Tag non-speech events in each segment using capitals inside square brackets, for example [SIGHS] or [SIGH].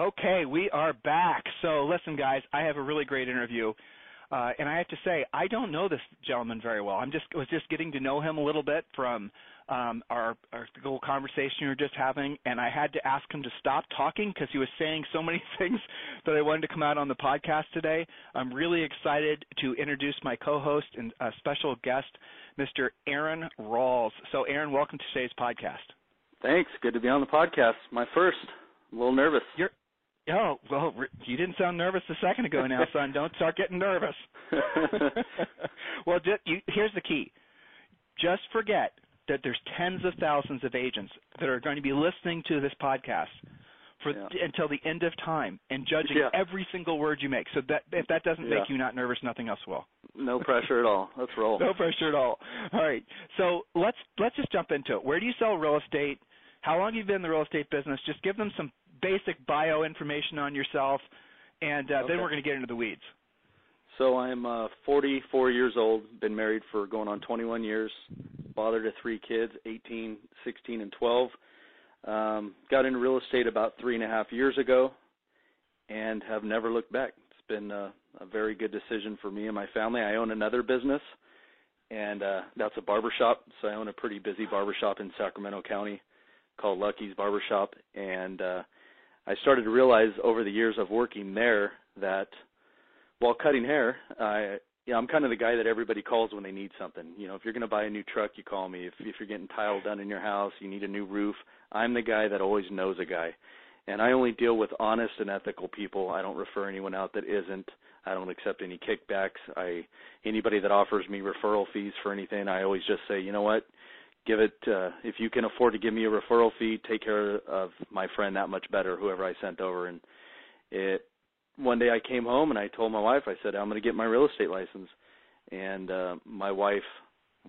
Okay, we are back. So listen, guys, I have a really great interview. Uh, and I have to say, I don't know this gentleman very well. I'm just was just getting to know him a little bit from um, our our little conversation we were just having, and I had to ask him to stop talking because he was saying so many [LAUGHS] things that I wanted to come out on the podcast today. I'm really excited to introduce my co-host and a special guest, Mr. Aaron Rawls. So, Aaron, welcome to today's podcast. Thanks. Good to be on the podcast. My first. I'm a little nervous. You're Oh, well, you didn't sound nervous a second ago now, son. [LAUGHS] Don't start getting nervous. [LAUGHS] well, just, you, here's the key. Just forget that there's tens of thousands of agents that are going to be listening to this podcast for yeah. until the end of time and judging yeah. every single word you make. So that if that doesn't yeah. make you not nervous, nothing else will. No pressure at all. Let's roll. [LAUGHS] no pressure at all. All right. So let's let's just jump into it. Where do you sell real estate? How long have you been in the real estate business? Just give them some basic bio information on yourself, and uh, okay. then we're going to get into the weeds. So I'm uh, 44 years old. Been married for going on 21 years. Father to three kids, 18, 16, and 12. Um, got into real estate about three and a half years ago, and have never looked back. It's been a, a very good decision for me and my family. I own another business, and uh, that's a barbershop. So I own a pretty busy barbershop in Sacramento County called Lucky's Barbershop, and uh, I started to realize over the years of working there that while cutting hair, I yeah, I'm kind of the guy that everybody calls when they need something. You know, if you're going to buy a new truck, you call me. If if you're getting tile done in your house, you need a new roof, I'm the guy that always knows a guy. And I only deal with honest and ethical people. I don't refer anyone out that isn't. I don't accept any kickbacks. I anybody that offers me referral fees for anything, I always just say, "You know what? Give it uh, if you can afford to give me a referral fee take care of my friend that much better whoever i sent over. And it one day i came home and i told my wife i said i'm going to get my real estate license. And uh my wife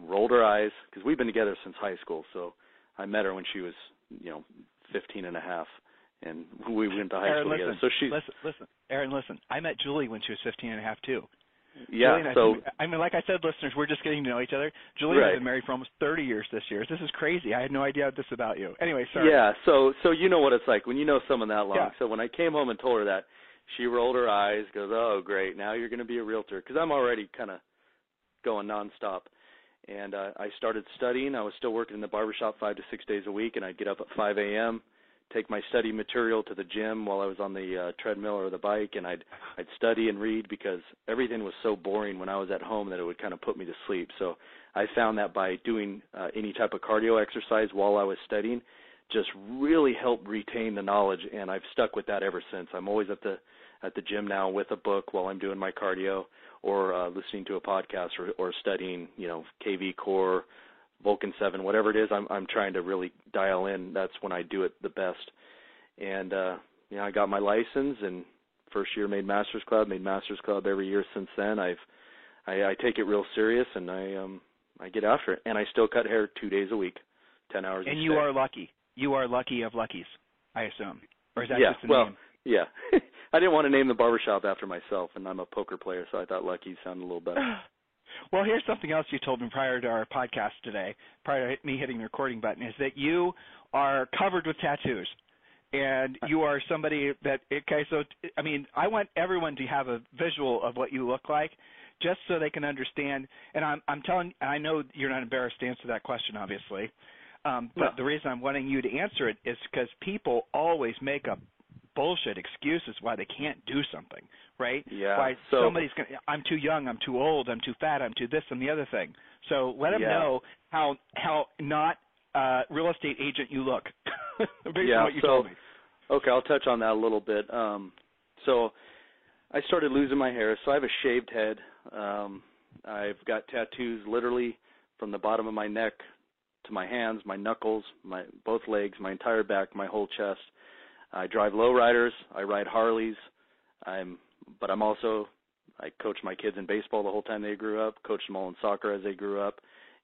rolled her eyes because we've been together since high school. So i met her when she was you know fifteen and a half. And a half and we went to high Aaron, school listen, together so she listen listen. Aaron listen. I met julie when she was fifteen and a half too yeah. So I mean, like I said, listeners, we're just getting to know each other. Julie right. has been married for almost 30 years this year. This is crazy. I had no idea this about you. Anyway, sorry. Yeah. So so you know what it's like when you know someone that long. Yeah. So when I came home and told her that, she rolled her eyes, goes, "Oh, great! Now you're going to be a realtor." Because I'm already kind of going nonstop. And uh, I started studying. I was still working in the barbershop five to six days a week, and I'd get up at 5 a.m take my study material to the gym while I was on the uh, treadmill or the bike, and I'd I'd study and read because everything was so boring when I was at home that it would kind of put me to sleep. So I found that by doing uh, any type of cardio exercise while I was studying, just really helped retain the knowledge, and I've stuck with that ever since. I'm always at the at the gym now with a book while I'm doing my cardio or uh, listening to a podcast or, or studying, you know, KV Core Vulcan 7, whatever it is, I'm I'm trying to really dial in. That's when I do it the best. And uh you know, I got my license and first year made Masters Club, made Masters Club every year since then. I've I, I take it real serious and I um I get after it. And I still cut hair 2 days a week, 10 hours a week. And you day. are lucky. You are lucky of luckies, I assume. Or is that yeah, just a well, name? Yeah. [LAUGHS] I didn't want to name the barbershop after myself and I'm a poker player, so I thought lucky sounded a little better. [LAUGHS] Well, here's something else you told me prior to our podcast today, prior to me hitting the recording button, is that you are covered with tattoos. And you are somebody that okay, so I mean, I want everyone to have a visual of what you look like, just so they can understand. And I'm I'm telling, I know you're not embarrassed to answer that question, obviously, um, but No. the reason I'm wanting you to answer it is because people always make up bullshit excuses why they can't do something, right? Yeah. Why so somebody's going to I'm too young, I'm too old, I'm too fat, I'm too this and the other thing. So let them Yeah. know how how not uh real estate agent you look. [LAUGHS] Based Yeah, on what you so- told me. Okay, I'll touch on that a little bit. Um, so I started losing my hair, so I have a shaved head. Um, I've got tattoos literally from the bottom of my neck to my hands, my knuckles, my both legs, my entire back, my whole chest. I drive lowriders. I ride Harleys. I'm, but I'm also I coach my kids in baseball the whole time they grew up. Coached them all in soccer as they grew up.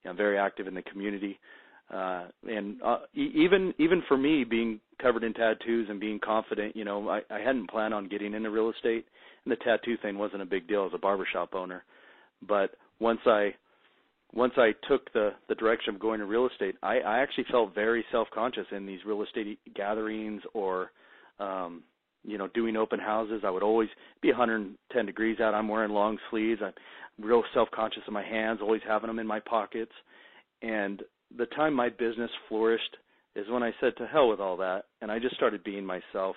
I'm very active in the community uh and uh, e- even even for me being covered in tattoos and being confident you know i i hadn't planned on getting into real estate and the tattoo thing wasn't a big deal as a barbershop owner but once i once i took the the direction of going to real estate i i actually felt very self conscious in these real estate gatherings or um you know, doing open houses. I would always be 110 degrees out. I'm wearing long sleeves. I'm real self-conscious of my hands, always having them in my pockets. And the time my business flourished is when I said to hell with all that, and I just started being myself.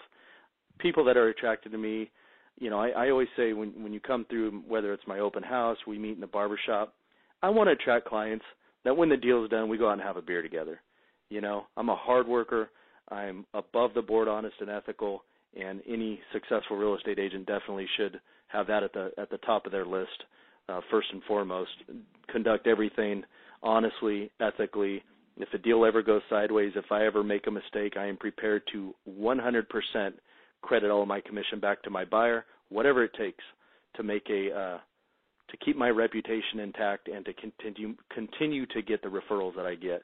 People that are attracted to me, you know, I, I always say when when you come through, whether it's my open house, we meet in the barber shop, I want to attract clients that when the deal is done, we go out and have a beer together. You know, I'm a hard worker. I'm above the board honest and ethical, and any successful real estate agent definitely should have that at the at the top of their list. Uh, first and foremost, conduct everything honestly, ethically. If a deal ever goes sideways, if I ever make a mistake, I am prepared to 100% credit all my commission back to my buyer, whatever it takes to make a uh, to keep my reputation intact and to continue continue to get the referrals that I get.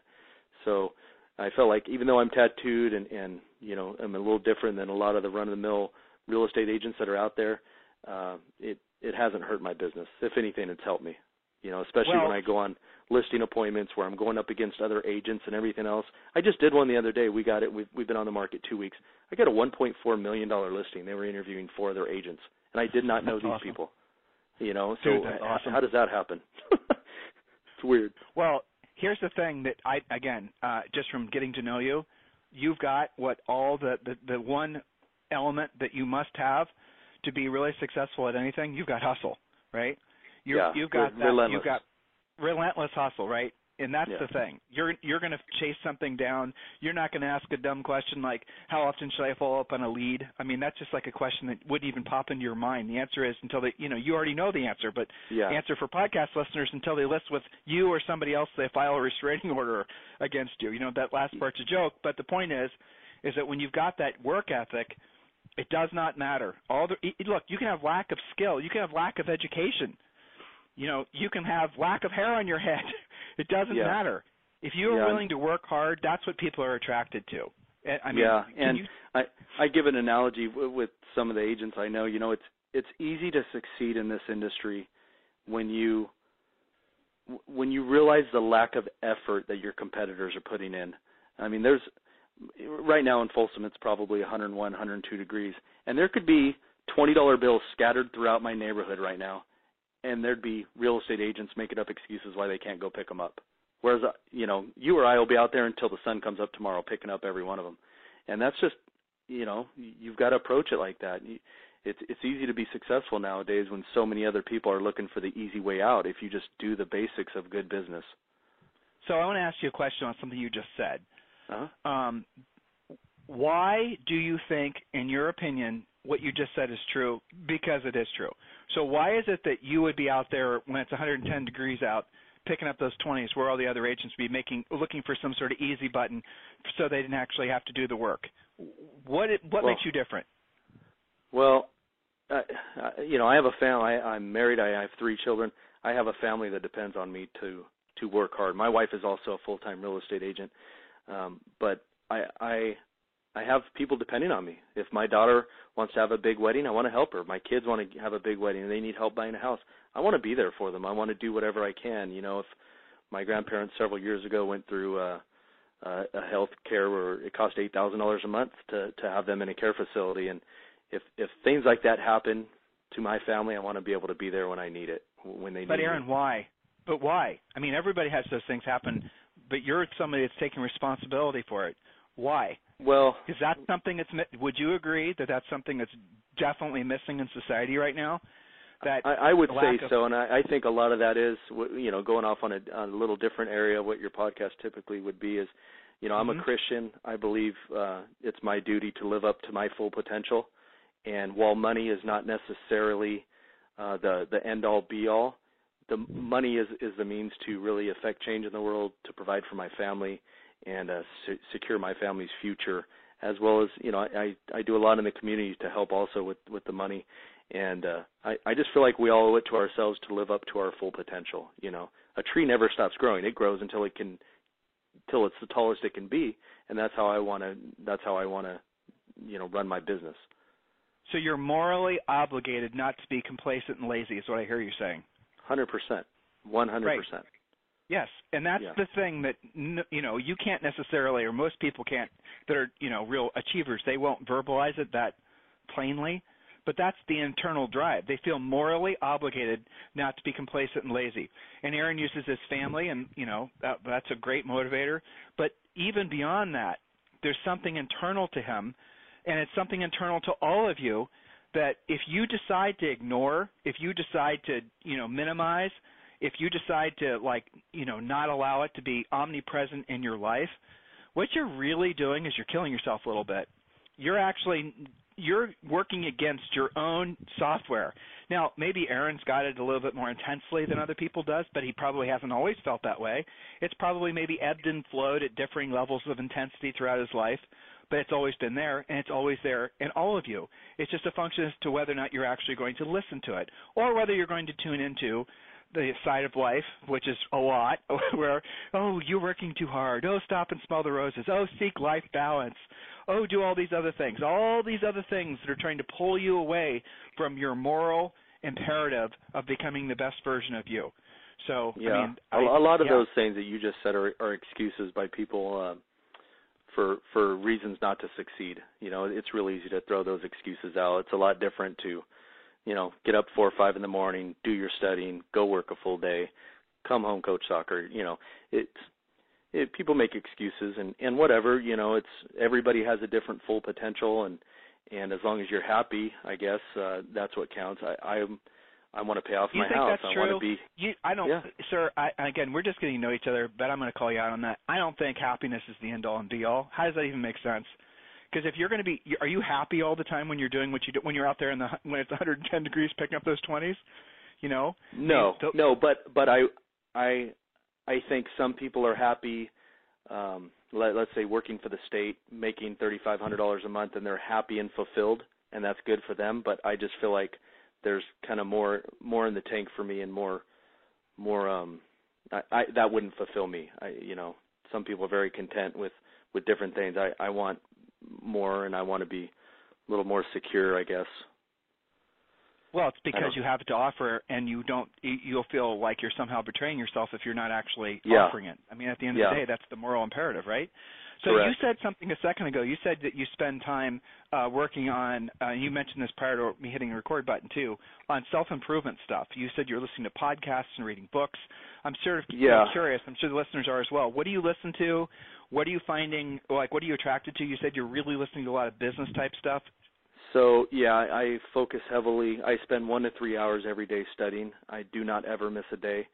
So I felt like even though I'm tattooed and and you know I'm a little different than a lot of the run of the mill real estate agents that are out there, uh, it it hasn't hurt my business. If anything, it's helped me. You know, especially well, when I go on listing appointments where I'm going up against other agents and everything else. I just did one the other day. We got it. We've we've been on the market two weeks. I got a 1.4 million dollar listing. They were interviewing four other agents, and I did not know these awesome. people. You know, so Dude, awesome. how does that happen? [LAUGHS] it's weird. Well, here's the thing that I again, uh, just from getting to know you, you've got what all the, the the one element that you must have to be really successful at anything. You've got hustle, right? You're, yeah, you've got that. relentless. You've got relentless hustle, right? And that's Yeah. the thing. You're you're going to chase something down. You're not going to ask a dumb question like, "How often should I follow up on a lead?" I mean, that's just like a question that wouldn't even pop into your mind. The answer is until they, you know, you already know the answer. But Yeah. answer for podcast listeners until they list with you or somebody else they file a restraining [LAUGHS] order against you. You know that last part's a joke, but the point is, is that when you've got that work ethic, it does not matter. All the look, you can have lack of skill, you can have lack of education, you know, you can have lack of hair on your head. [LAUGHS] It doesn't Yeah. matter. If you are Yeah. willing to work hard, that's what people are attracted to. I mean, yeah, and you, I I give an analogy w- with some of the agents I know. You know, it's it's easy to succeed in this industry when you when you realize the lack of effort that your competitors are putting in. I mean, there's right now in Folsom it's probably 101, 102 degrees, and there could be $20 bills scattered throughout my neighborhood right now, and there'd be real estate agents making up excuses why they can't go pick them up. Whereas, uh, you know, you or I will be out there until the sun comes up tomorrow picking up every one of them. And that's just, you know, you've got to approach it like that. It's it's easy to be successful nowadays when so many other people are looking for the easy way out if you just do the basics of good business. so I want to ask you a question on something you just said. Uh-huh. Um, why do you think, in your opinion, what you just said is true? Because it is true. So why is it that you would be out there when it's 110 degrees out, picking up those 20s, where all the other agents would be making, looking for some sort of easy button, so they didn't actually have to do the work? What what Well- makes you different? Well, uh, you know, I have a family. I, I'm married. I have three children. I have a family that depends on me to to work hard. My wife is also a full-time real estate agent, um, but I I I have people depending on me. If my daughter wants to have a big wedding, I want to help her. My kids want to have a big wedding and they need help buying a house. I want to be there for them. I want to do whatever I can. You know, if my grandparents several years ago went through uh, uh, a health care where it cost eight thousand dollars a month to to have them in a care facility, and if if things like that happen to my family, I want to be able to be there when I need it, when they need it. But need Aaron, me. why? But why? I mean, everybody has those things happen, but you're somebody that's taking responsibility for it. Why? Well, Is that something that's? Would you agree that that's something that's definitely missing in society right now? That I, I would say so, and I, I think a lot of that is, you know, going off on a, on a little different area. Of what your podcast typically would be is, you know, I'm Mhm. a Christian. I believe uh, it's my duty to live up to my full potential, and while money is not necessarily uh, the the end all be all, the money is is the means to really affect change in the world, to provide for my family, and uh, se- secure my family's future, as well as you know, I, I I do a lot in the community to help also with with the money. And uh I, I just feel like we all owe it to ourselves to live up to our full potential you know. A tree never stops growing. It grows until it can till it's the tallest it can be and that's how i want to that's how i want to you know run my business. So you're morally obligated not to be complacent and lazy. Is what I hear you saying. 100% 100% Yes, and that's Yeah. the thing that you know you can't necessarily, or most people can't, that are you know real achievers. They won't verbalize it that plainly, but that's the internal drive. They feel morally obligated not to be complacent and lazy. And Aaron uses his family, and you know that, that's a great motivator. But even beyond that, there's something internal to him, and it's something internal to all of you that if you decide to ignore, if you decide to you know minimize, if you decide to like you know not allow it to be omnipresent in your life, what you're really doing is you're killing yourself a little bit. You're actually you're working against your own software. Now, maybe Aaron's got it a little bit more intensely than other people does, but he probably hasn't always felt that way. It's probably maybe ebbed and flowed at differing levels of intensity throughout his life, but it's always been there and it's always there in all of you. It's just a function as to whether or not you're actually going to listen to it or whether you're going to tune into the side of life, which is a lot, [LAUGHS] where, oh, you're working too hard. Oh, stop and smell the roses. Oh, seek life balance. Oh, do all these other things. All these other things that are trying to pull you away from your moral imperative of becoming the best version of you. So, yeah, I mean, a, I, a lot of yeah. those things that you just said are, are excuses by people uh, for for reasons not to succeed. You know, it's real easy to throw those excuses out. It's a lot different to you know, get up four or five in the morning, do your studying, go work a full day, come home, coach soccer. You know, it's it, people make excuses and and whatever. You know, it's everybody has a different full potential, and and as long as you're happy, I guess uh, that's what counts. I I'm I want to pay off you my think house. That's I true? want to be. You, I don't, Yeah. sir. I, again, we're just getting to know each other, but I'm going to call you out on that. I don't think happiness is the end all and be all. How does that even make sense? Because if you're going to be, are you happy all the time when you're doing what you do when you're out there in the when it's [LAUGHS] 110 degrees picking up those 20s? You know? No, So- no, but but I I I think some people are happy. Um, let, let's say working for the state, making thirty five hundred dollars a month, and they're happy and fulfilled, and that's good for them. But I just feel like there's kind of more more in the tank for me, and more more um I, I that wouldn't fulfill me. I you know some people are very content with with different things. I I want more, and I want to be a little more secure, I guess. Well, it's because you have it to offer, and you don't. you- You'll feel like you're somehow betraying yourself if you're not actually Yeah. offering it. I mean, at the end Yeah. of the day, that's the moral imperative, right? So Correct. you said something a second ago. You said that you spend time uh, working on. Uh, you mentioned this prior to me hitting the record button too, on self-improvement stuff. You said you're listening to podcasts and reading books. I'm sort of Yeah. curious. I'm sure the listeners are as well. What do you listen to? What are you finding? Like, what are you attracted to? You said you're really listening to a lot of business type stuff. So yeah, I, focus heavily. I spend one to three hours every day studying. I do not ever miss a day,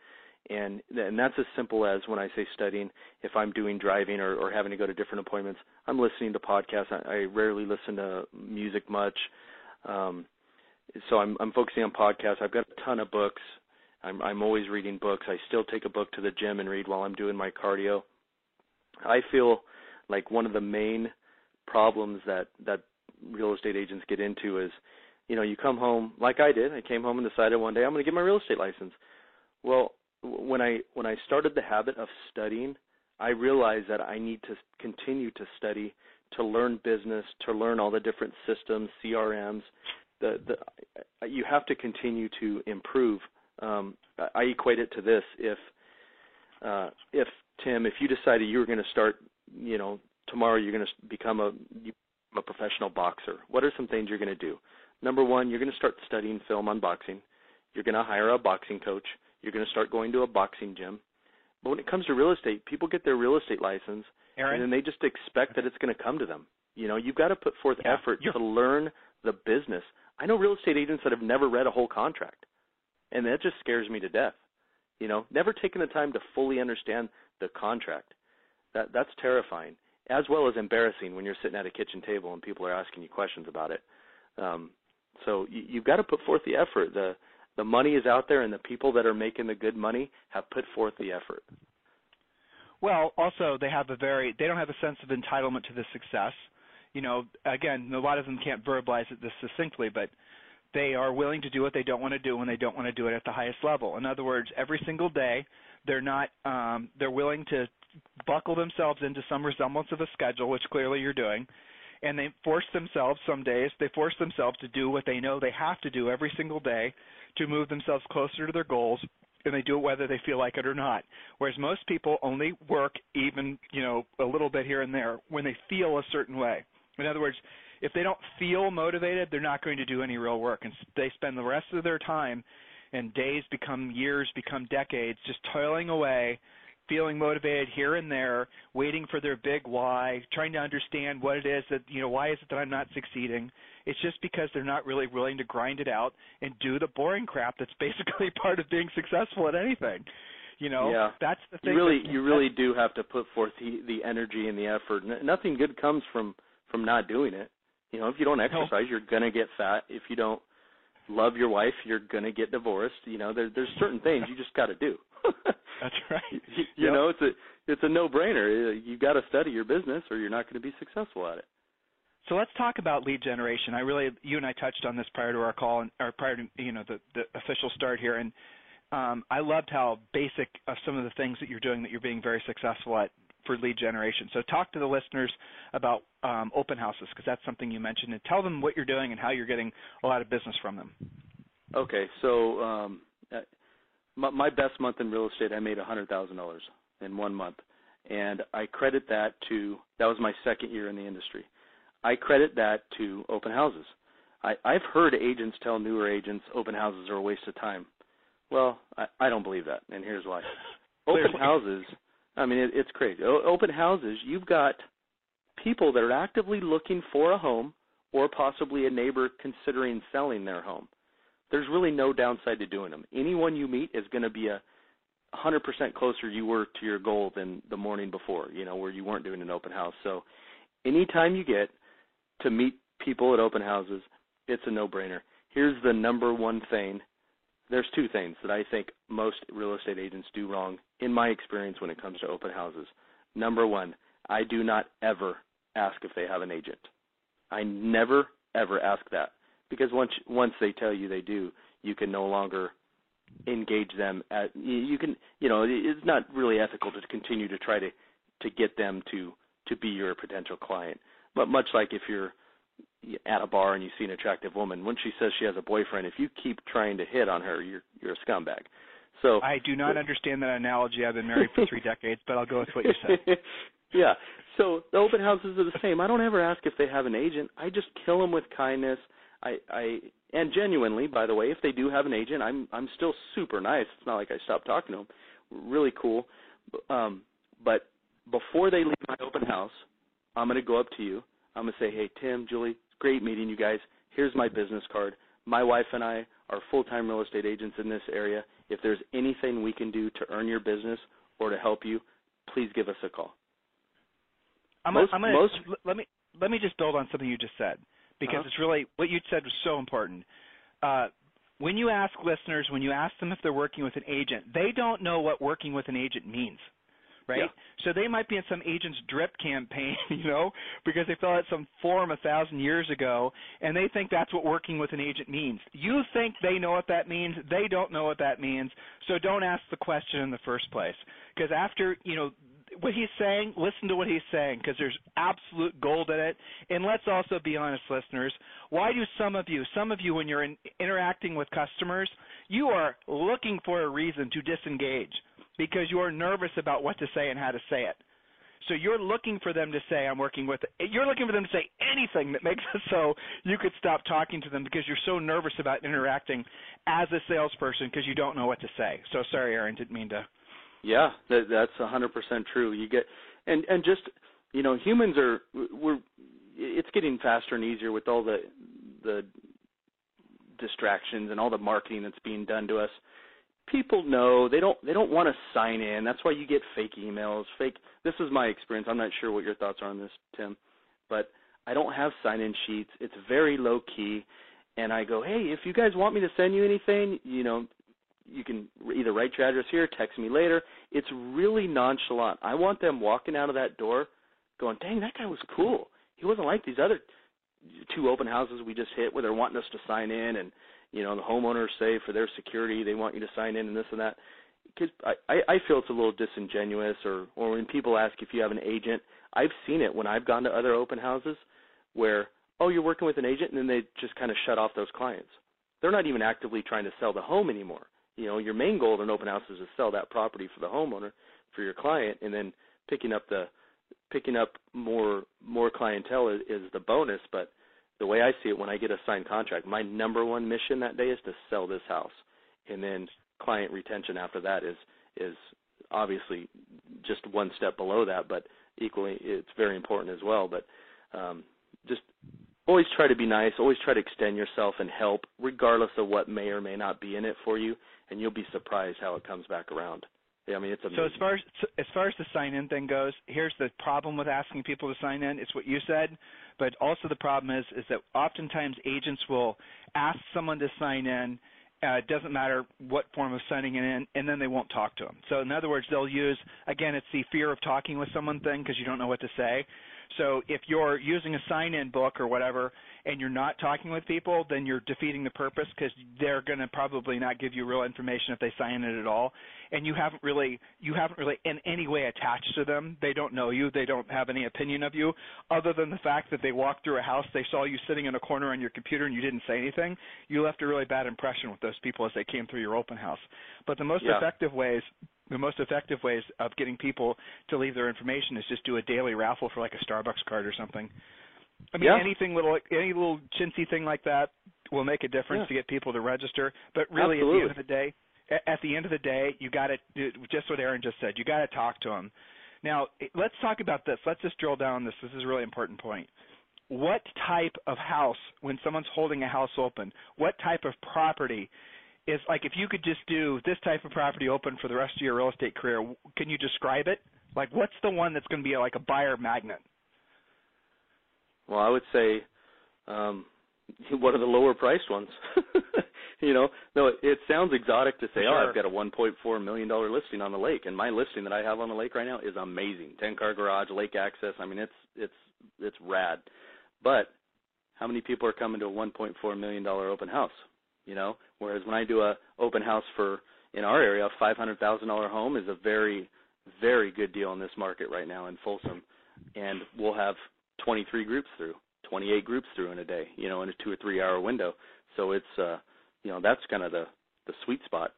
and and that's as simple as when I say studying. If I'm doing driving or, or having to go to different appointments, I'm listening to podcasts. I, I rarely listen to music much. Um, so I'm I'm focusing on podcasts. I've got a ton of books. I'm I'm always reading books. I still take a book to the gym and read while I'm doing my cardio. I feel like one of the main problems that that real estate agents get into is, you know, you come home like I did. I came home and decided one day I'm going to get my real estate license. Well, when I when I started the habit of studying, I realized that I need to continue to study to learn business, to learn all the different systems, CRMs. The the you have to continue to improve. Um, I equate it to this: if uh, if Tim, if you decided you were going to start, you know, tomorrow you're going to become a a professional boxer. What are some things you're going to do? Number one, you're going to start studying film on boxing. You're going to hire a boxing coach. You're going to start going to a boxing gym. But when it comes to real estate, people get their real estate license Aaron, and then they just expect that it's going to come to them. You know, you've got to put forth Yeah, effort to learn the business. I know real estate agents that have never read a whole contract, and that just scares me to death. You know, never taken the time to fully understand the contract. That that's terrifying, as well as embarrassing when you're sitting at a kitchen table and people are asking you questions about it. Um, so you, you've got to put forth the effort. The the money is out there, and the people that are making the good money have put forth the effort. Well, also they have a very they don't have a sense of entitlement to the success. You know, again, a lot of them can't verbalize it this succinctly, but they are willing to do what they don't want to do when they don't want to do it at the highest level. In other words, every single day they're not um they're willing to buckle themselves into some resemblance of a schedule, which clearly you're doing, and they force themselves some days they force themselves to do what they know they have to do every single day to move themselves closer to their goals and they do it whether they feel like it or not. Whereas most people only work even, you know, a little bit here and there when they feel a certain way. In other words, if they don't feel motivated, they're not going to do any real work, and they spend the rest of their time, and days become years, become decades, just toiling away, feeling motivated here and there, waiting for their big why, trying to understand what it is that you know why is it that I'm not succeeding. It's just because they're not really willing to grind it out and do the boring crap that's [LAUGHS] basically part of being successful at anything. You know, yeah. that's the thing. You really, that, you really do have to put forth the, the energy and the effort. N- nothing good comes from from not doing it. You know, if you don't exercise, you're gonna get fat. If you don't love your wife, you're gonna get divorced. You know, there, there's certain things you just got to do. [LAUGHS] [LAUGHS] That's right. you, you yep. know, it's a it's a no-brainer. You got to study your business, or you're not going to be successful at it. So let's talk about lead generation. I really, you and I touched on this prior to our call, and, or prior to you know the, the official start here, and um, I loved how basic of some of the things that you're doing that you're being very successful at for lead generation. So talk to the listeners about um, open houses because that's something you mentioned, and tell them what you're doing and how you're getting a lot of business from them. Okay, so um, uh, my, my best month in real estate, I made a hundred thousand dollars in one month, and I credit that to that was my second year in the industry. I credit that to open houses. I, I've heard agents tell newer agents open houses are a waste of time. Well, I, I don't believe that, and here's why. [LAUGHS] Open houses I mean, it, it's crazy. O- open houses, you've got people that are actively looking for a home or possibly a neighbor considering selling their home. There's really no downside to doing them. Anyone you meet is going to be a 100% closer you were to your goal than the morning before, you know, where you weren't doing an open house. So anytime you get to meet people at open houses, it's a no-brainer. Here's the number one thing there's two things that I think most real estate agents do wrong in my experience when it comes to open houses. Number one, I do not ever ask if they have an agent. I never ever ask that because once once they tell you they do, you can no longer engage them at you can you know it's not really ethical to continue to try to to get them to to be your potential client. But much like if you're at a bar and you see an attractive woman, when she says she has a boyfriend, if you keep trying to hit on her, you're you're a scumbag. So I do not understand that analogy. I've been married for three [LAUGHS] decades, but I'll go with what you said. [LAUGHS] yeah. So the open houses are the same. I don't ever ask if they have an agent. I just kill them with kindness. I I and genuinely, by the way, if they do have an agent, I'm I'm still super nice. It's not like I stopped talking to them. Really cool. Um, but before they leave my open house, I'm going to go up to you. I'm going to say, "Hey, Tim, Julie, great meeting you guys. Here's my business card. My wife and I are full-time real estate agents in this area. If there's anything we can do to earn your business or to help you, please give us a call. I'm most, gonna, most, let me let me just build on something you just said because uh-huh. it's really what you said was so important. Uh, when you ask listeners, when you ask them if they're working with an agent, they don't know what working with an agent means right? Yeah. So they might be in some agent's drip campaign, [LAUGHS] you know, because they filled out some form a thousand years ago, and they think that's what working with an agent means. You think they know what that means? They don't know what that means. So don't ask the question in the first place, because after you know what he's saying, listen to what he's saying because there's absolute gold in it. And let's also be honest, listeners. Why do some of you, some of you, when you're in, interacting with customers, you are looking for a reason to disengage because you're nervous about what to say and how to say it. So you're looking for them to say, I'm working with, you're looking for them to say anything that makes it [LAUGHS] so you could stop talking to them because you're so nervous about interacting as a salesperson because you don't know what to say. So sorry, Aaron, didn't mean to. Yeah, that, that's 100% true. You get, and, and just, you know, humans are, we're, it's getting faster and easier with all the, the distractions and all the marketing that's being done to us people know they don't they don't want to sign in. That's why you get fake emails. Fake. This is my experience. I'm not sure what your thoughts are on this, Tim, but I don't have sign-in sheets. It's very low key, and I go, hey, if you guys want me to send you anything, you know, you can either write your address here, text me later. It's really nonchalant. I want them walking out of that door, going, dang, that guy was cool. He wasn't like these other two open houses we just hit where they're wanting us to sign in and you know the homeowners say for their security they want you to sign in and this and that because I, I feel it's a little disingenuous or or when people ask if you have an agent I've seen it when I've gone to other open houses where oh you're working with an agent and then they just kind of shut off those clients they're not even actively trying to sell the home anymore you know your main goal in open house is to sell that property for the homeowner for your client and then picking up the picking up more more clientele is, is the bonus. But the way I see it, when I get a signed contract, my number one mission that day is to sell this house, and then client retention after that is is obviously just one step below that, but equally it's very important as well. But um, just always try to be nice, always try to extend yourself and help, regardless of what may or may not be in it for you, and you'll be surprised how it comes back around. Yeah, I mean it's amazing. So as far as as far as the sign in thing goes, here's the problem with asking people to sign in. It's what you said, but also the problem is is that oftentimes agents will ask someone to sign in. Uh, it doesn't matter what form of signing it in, and then they won't talk to them. So in other words, they'll use again, it's the fear of talking with someone thing because you don't know what to say. So if you're using a sign-in book or whatever, and you're not talking with people, then you're defeating the purpose because they're going to probably not give you real information if they sign in at all, and you haven't really you haven't really in any way attached to them. They don't know you. They don't have any opinion of you, other than the fact that they walked through a house, they saw you sitting in a corner on your computer, and you didn't say anything. You left a really bad impression with those people as they came through your open house. But the most yeah. effective ways the most effective ways of getting people to leave their information is just do a daily raffle for like a Starbucks card or something. I mean, yeah. anything little, any little chintzy thing like that will make a difference yeah. to get people to register. But really, Absolutely. at the end of the day, at the end of the day, you got to just what Aaron just said. You got to talk to them. Now, let's talk about this. Let's just drill down on this. This is a really important point. What type of house, when someone's holding a house open, what type of property is like if you could just do this type of property open for the rest of your real estate career, can you describe it? Like what's the one that's going to be like a buyer magnet? Well, I would say um [LAUGHS] one of the lower priced ones. [LAUGHS] you know, no, it sounds exotic to say, sure. "Oh, I've got a 1.4 million dollar listing on the lake," and my listing that I have on the lake right now is amazing. 10 car garage, lake access. I mean, it's it's it's rad. But how many people are coming to a 1.4 million dollar open house? You know. Whereas when I do a open house for in our area, a five hundred thousand dollar home is a very, very good deal in this market right now in Folsom, and we'll have twenty three groups through, twenty eight groups through in a day, you know, in a two or three hour window. So it's, uh, you know, that's kind of the the sweet spot.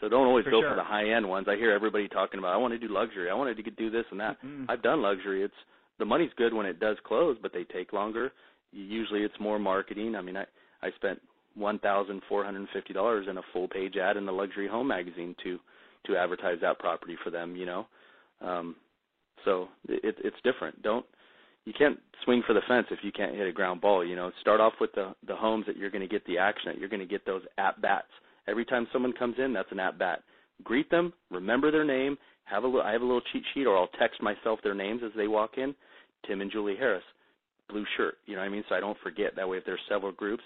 So don't always for go sure. for the high end ones. I hear everybody talking about I want to do luxury. I wanted to do this and that. Mm-hmm. I've done luxury. It's the money's good when it does close, but they take longer. Usually it's more marketing. I mean, I I spent one thousand four hundred and fifty dollars in a full page ad in the luxury home magazine to to advertise that property for them you know? Um so it it's different. Don't you can't swing for the fence if you can't hit a ground ball you know? Start off with the the homes that you're going to get the action at. You're going to get those at bats. Every time someone comes in that's an at bat. Greet them remember their name have a little i have a little cheat sheet or i'll text myself their names as they walk in. Tim and julie harris blue shirt you know what i mean? So i don't forget. That way if there's several groups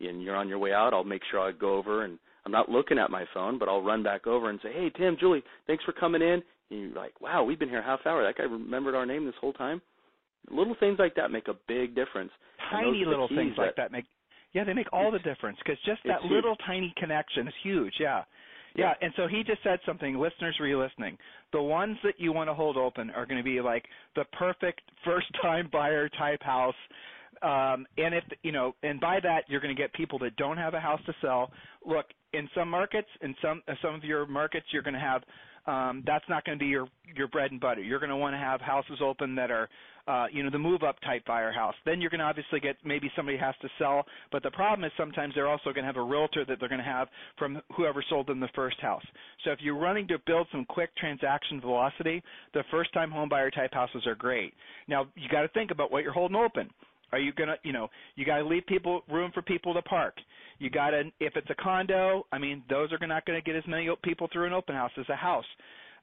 and you're on your way out, I'll make sure I go over and I'm not looking at my phone, but I'll run back over and say, "Hey, Tim, Julie, thanks for coming in." And you're like, "Wow, we've been here a half hour. That guy remembered our name this whole time." Little things like that make a big difference. Tiny little things that, like that make yeah, they make all the difference because just that little huge. tiny connection is huge. Yeah. Yeah, yeah. and so he just said something. Listeners, re-listening. The ones that you want to hold open are going to be like the perfect first-time buyer type house um, and if you know, and by that you're going to get people that don't have a house to sell. Look, in some markets, in some uh, some of your markets, you're going to have um, that's not going to be your your bread and butter. You're going to want to have houses open that are, uh, you know, the move up type buyer house. Then you're going to obviously get maybe somebody has to sell, but the problem is sometimes they're also going to have a realtor that they're going to have from whoever sold them the first house. So if you're running to build some quick transaction velocity, the first time home buyer type houses are great. Now you got to think about what you're holding open. Are you gonna, you know, you got to leave people room for people to park. You got to, if it's a condo, I mean, those are not to get as many people through an open house as a house.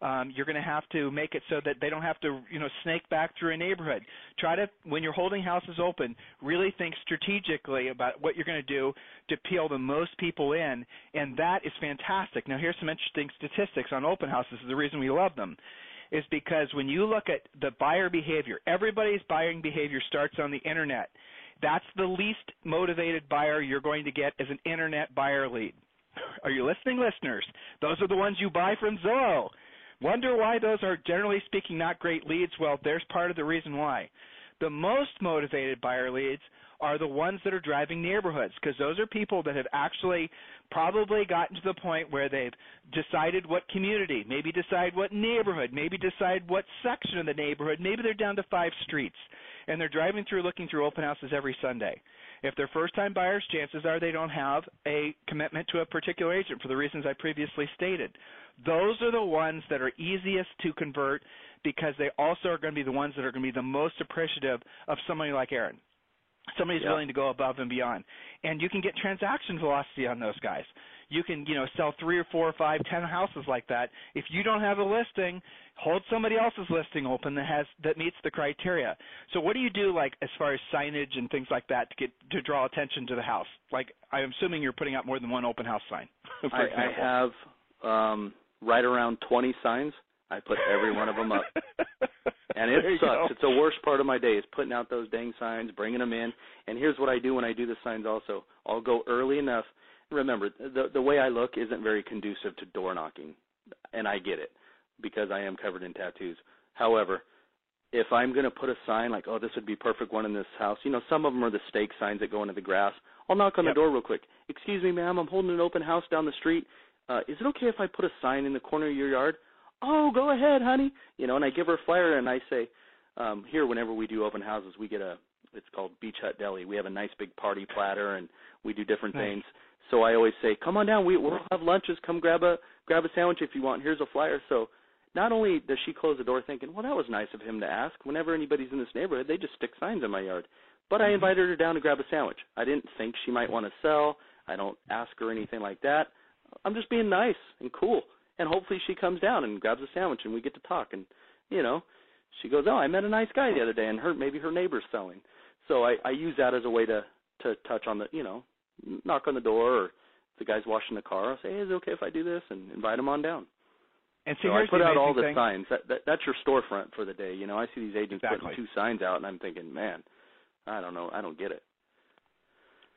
Um, you're to have to make it so that they don't have to, you know, snake back through a neighborhood. Try to, when you're holding houses open, really think strategically about what you're to do to peel the most people in, and that is fantastic. Now, here's some interesting statistics on open houses. Is the reason we love them is because when you look at the buyer behavior, everybody's buying behavior starts on the internet. That's the least motivated buyer you're going to get as an internet buyer lead. [SIGHS] Are you listening, listeners? Those are the ones you buy from Zillow. Wonder why those are generally speaking not great leads? Well, there's part of the reason why. The most motivated buyer leads are the ones that are driving neighborhoods because those are people that have actually probably gotten to the point where they've decided what community, maybe decide what neighborhood, maybe decide what section of the neighborhood, maybe they're down to five streets and they're driving through looking through open houses every Sunday. If they're first time buyers, chances are they don't have a commitment to a particular agent for the reasons I previously stated. Those are the ones that are easiest to convert because they also are going to be the ones that are going to be the most appreciative of somebody like Aaron somebody's yeah. willing to go above and beyond. And you can get transaction velocity on those guys. You can you know sell three or four or five ten houses like that. If you don't have a listing hold somebody else's listing open that has that meets the criteria. So what do you do like as far as signage and things like that to get to draw attention to the house? Like i'm assuming you're putting out more than one open house sign [LAUGHS] I. I have um right around 20 signs. I put every one of them up [LAUGHS] and it sucks. Go. It's the worst part of my day is putting out those dang signs, bringing them in. And here's what I do when I do the signs. Also, I'll go early enough. Remember, the the way I look isn't very conducive to door knocking, and I get it because I am covered in tattoos. However, if I'm going to put a sign like, "Oh, this would be perfect one in this house," you know, some of them are the stake signs that go into the grass. I'll knock on yep. the door real quick. Excuse me, ma'am. I'm holding an open house down the street. Uh, is it okay if I put a sign in the corner of your yard? Oh, go ahead, honey. You know, and I give her a flyer and I say, um, here, whenever we do open houses, we get a, it's called Beach Hut Deli. We have a nice big party platter and we do different nice. things. So I always say, come on down. We, we'll have lunches. Come grab a, grab a sandwich if you want. Here's a flyer. So not only does she close the door thinking, well, that was nice of him to ask. Whenever anybody's in this neighborhood, they just stick signs in my yard. But I mm-hmm. invited her down to grab a sandwich. I didn't think she might want to sell. I don't ask her anything like that. I'm just being nice and cool and hopefully she comes down and grabs a sandwich and we get to talk and you know she goes oh i met a nice guy the other day and her maybe her neighbor's selling so i i use that as a way to to touch on the you know knock on the door or the guy's washing the car i'll say hey is it okay if i do this and invite him on down and see, so I put out all the thing. signs. That, that that's your storefront for the day. You know, I see these agents exactly. putting two signs out, and I'm thinking, man, I don't know, I don't get it.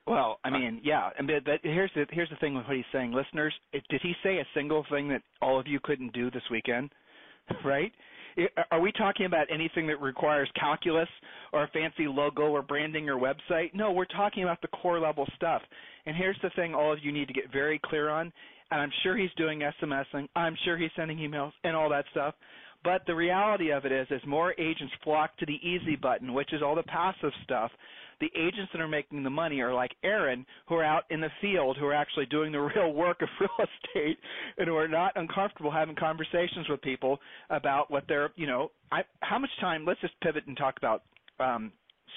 Well, I uh, mean, yeah, and but, but here's the here's the thing with what he's saying, listeners. It, did he say a single thing that all of you couldn't do this weekend? [LAUGHS] right? Are we talking about anything that requires calculus or a fancy logo or branding or website? No, we're talking about the core level stuff. And here's the thing all of you need to get very clear on. And I'm sure he's doing SMSing. I'm sure he's sending emails and all that stuff. But the reality of it is, as more agents flock to the easy button, which is all the passive stuff, the agents that are making the money are like Aaron, who are out in the field, who are actually doing the [LAUGHS] real work of real estate, and who are not uncomfortable having conversations with people about what they're, you know, I, how much time. Let's just pivot and talk about um,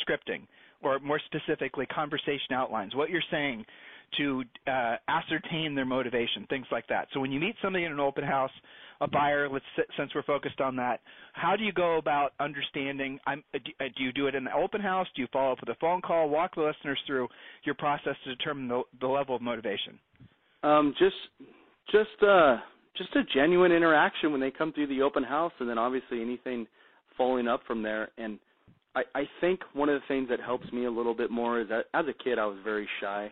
scripting, or more specifically, conversation outlines. What you're saying to uh, ascertain their motivation, things like that. So when you meet somebody in an open house a buyer, let's since we're focused on that, how do you go about understanding? I'm, uh, uh, do you do it in the open house? Do you follow up with a phone call? Walk the listeners through your process to determine the, the level of motivation. Um, just, just, uh, just a genuine interaction when they come through the open house, and then obviously anything following up from there. And I, I think one of the things that helps me a little bit more is that as a kid I was very shy.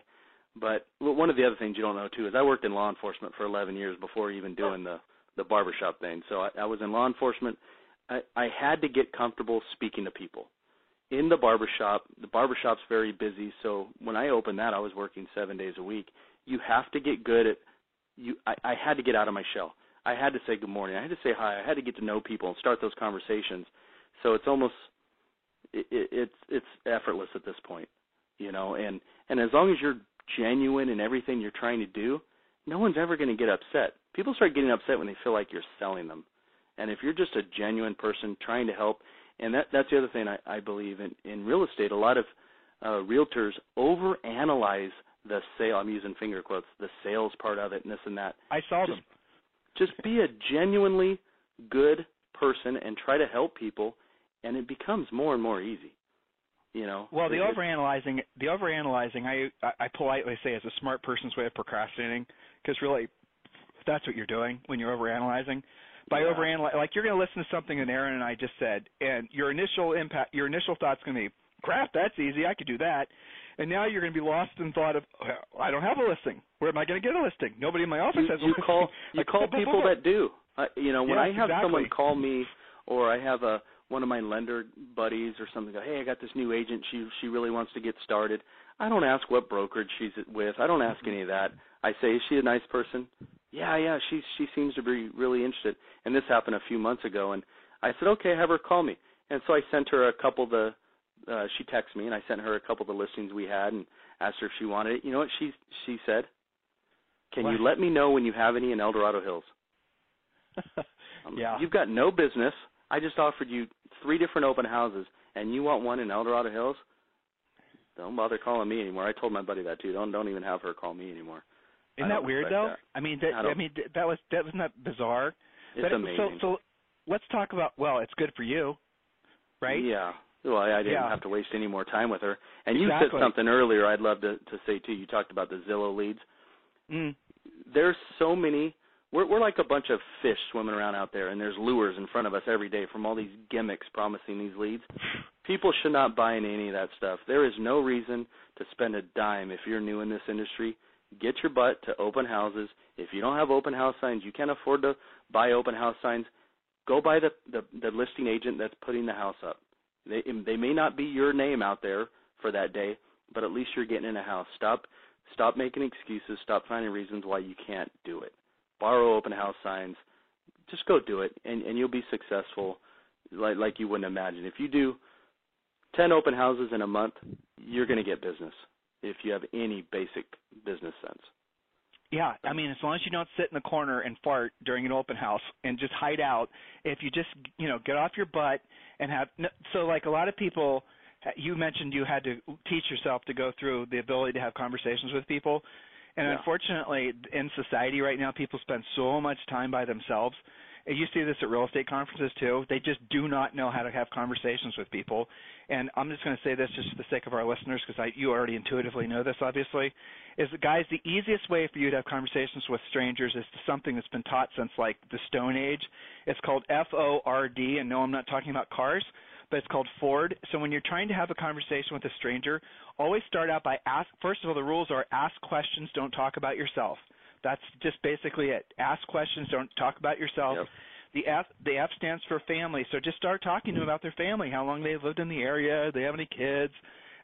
But one of the other things you don't know too is I worked in law enforcement for 11 years before even doing the the barbershop thing. So I, I was in law enforcement. I, I had to get comfortable speaking to people. In the barbershop, the barbershop's very busy, so when I opened that, I was working seven days a week. You have to get good at you. I, I had to get out of my shell. I had to say good morning. I had to say hi. I had to get to know people and start those conversations. So it's almost it, it, it's it's effortless at this point, you know. And and as long as you're genuine in everything you're trying to do, no one's ever going to get upset people start getting upset when they feel like you're selling them. And if you're just a genuine person trying to help, and that that's the other thing I, I believe in in real estate. A lot of uh, realtors overanalyze the sale. I'm using finger quotes, the sales part of it, and this and that. I saw just, them. Just be a genuinely good person and try to help people, and it becomes more and more easy. You know. Well, the overanalyzing, the overanalyzing, I I politely say is a smart person's way of procrastinating, because really that's what you're doing when you're overanalyzing. By yeah. overanalyzing, like you're going to listen to something that Aaron and I just said, and your initial impact, your initial thought's going to be, "Crap, that's easy. I could do that." And now you're going to be lost in thought of, "I don't have a listing. Where am I going to get a listing? Nobody in my office you, has a you listing." Call, [LAUGHS] you call [LAUGHS] people that do. Uh, you know, when yes, I have exactly. someone call me, or I have a one of my lender buddies or something go, "Hey, I got this new agent. She she really wants to get started." I don't ask what brokerage she's with. I don't ask any of that. I say, "Is she a nice person?" "Yeah, yeah, she she seems to be really interested." And this happened a few months ago and I said, "Okay, have her call me." And so I sent her a couple of the uh she texted me and I sent her a couple of the listings we had and asked her if she wanted it. You know what she she said? Can what? you let me know when you have any in El Dorado Hills? [LAUGHS] Yeah. You've got no business. I just offered you three different open houses, and you want one in El Dorado Hills? Don't bother calling me anymore. I told my buddy that too. Don't don't even have her call me anymore. Isn't that weird though? That. I mean, that, I, I, mean that was that wasn't that bizarre. It's but amazing. So so let's talk about. Well, it's good for you, right? Yeah. Well, I, I didn't yeah. have to waste any more time with her. And exactly. you said something earlier. I'd love to to say too. You talked about the Zillow leads. Mm. There's so many we're we're like a bunch of fish swimming around out there and there's lures in front of us every day from all these gimmicks promising these leads. People should not buy into any of that stuff. There is no reason to spend a dime if you're new in this industry. Get your butt to open houses. If you don't have open house signs, you can't afford to buy open house signs. Go buy the the, the listing agent that's putting the house up. They they may not be your name out there for that day, but at least you're getting in a house. Stop stop making excuses. Stop finding reasons why you can't do it borrow open house signs. Just go do it, and and you'll be successful, like like you wouldn't imagine. If you do ten open houses in a month, you're going to get business if you have any basic business sense. Yeah, I mean, as long as you don't sit in the corner and fart during an open house and just hide out, if you just you know get off your butt and have so like a lot of people you mentioned you had to teach yourself to go through the ability to have conversations with people and yeah. unfortunately, in society right now, people spend so much time by themselves. And you see this at real estate conferences too. They just do not know how to have conversations with people. And I'm just going to say this just for the sake of our listeners, because you already intuitively know this, obviously, is that guys, the easiest way for you to have conversations with strangers is something that's been taught since like the Stone Age. It's called F O R D, and no, I'm not talking about cars but it's called Ford. So when you're trying to have a conversation with a stranger, always start out by ask. First of all, the rules are ask questions, don't talk about yourself. That's just basically it. Ask questions, don't talk about yourself. Yep. The F the F stands for family. So just start talking to them about their family, how long they've lived in the area, they have any kids,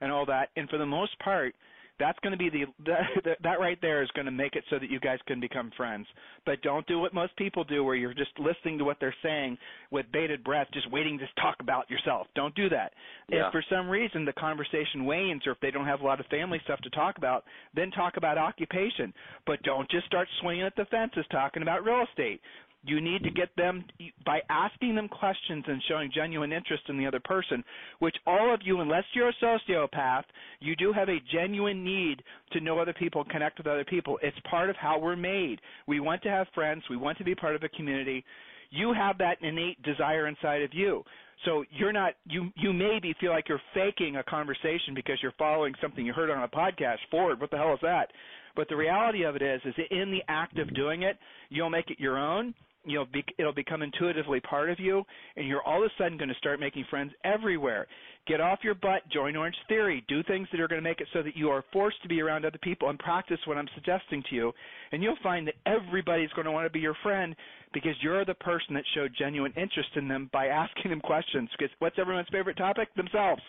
and all that. And for the most part, that's going to be the [LAUGHS] that, that right there is going to make it so that you guys can become friends. But don't do what most people do, where you're just listening to what they're saying with bated breath, just waiting to talk about yourself. Don't do that. Yeah. If for some reason the conversation wanes, or if they don't have a lot of family stuff to talk about, then talk about occupation. But don't just start swinging at the fences talking about real estate. You need to get them by asking them questions and showing genuine interest in the other person, which all of you, unless you're a sociopath, you do have a genuine need to know other people, connect with other people. It's part of how we're made. We want to have friends, we want to be part of a community. You have that innate desire inside of you. So you're not you you maybe feel like you're faking a conversation because you're following something you heard on a podcast. Ford, what the hell is that? But the reality of it is, is in the act of doing it, you'll make it your own you know be, it'll become intuitively part of you and you're all of a sudden going to start making friends everywhere. Get off your butt join orange theory. Do things that are going to make it so that you are forced to be around other people and practice what i'm suggesting to you. And you'll find that everybody's going to want to be your friend because you're the person that showed genuine interest in them by asking them questions. Because what's everyone's favorite topic? Themselves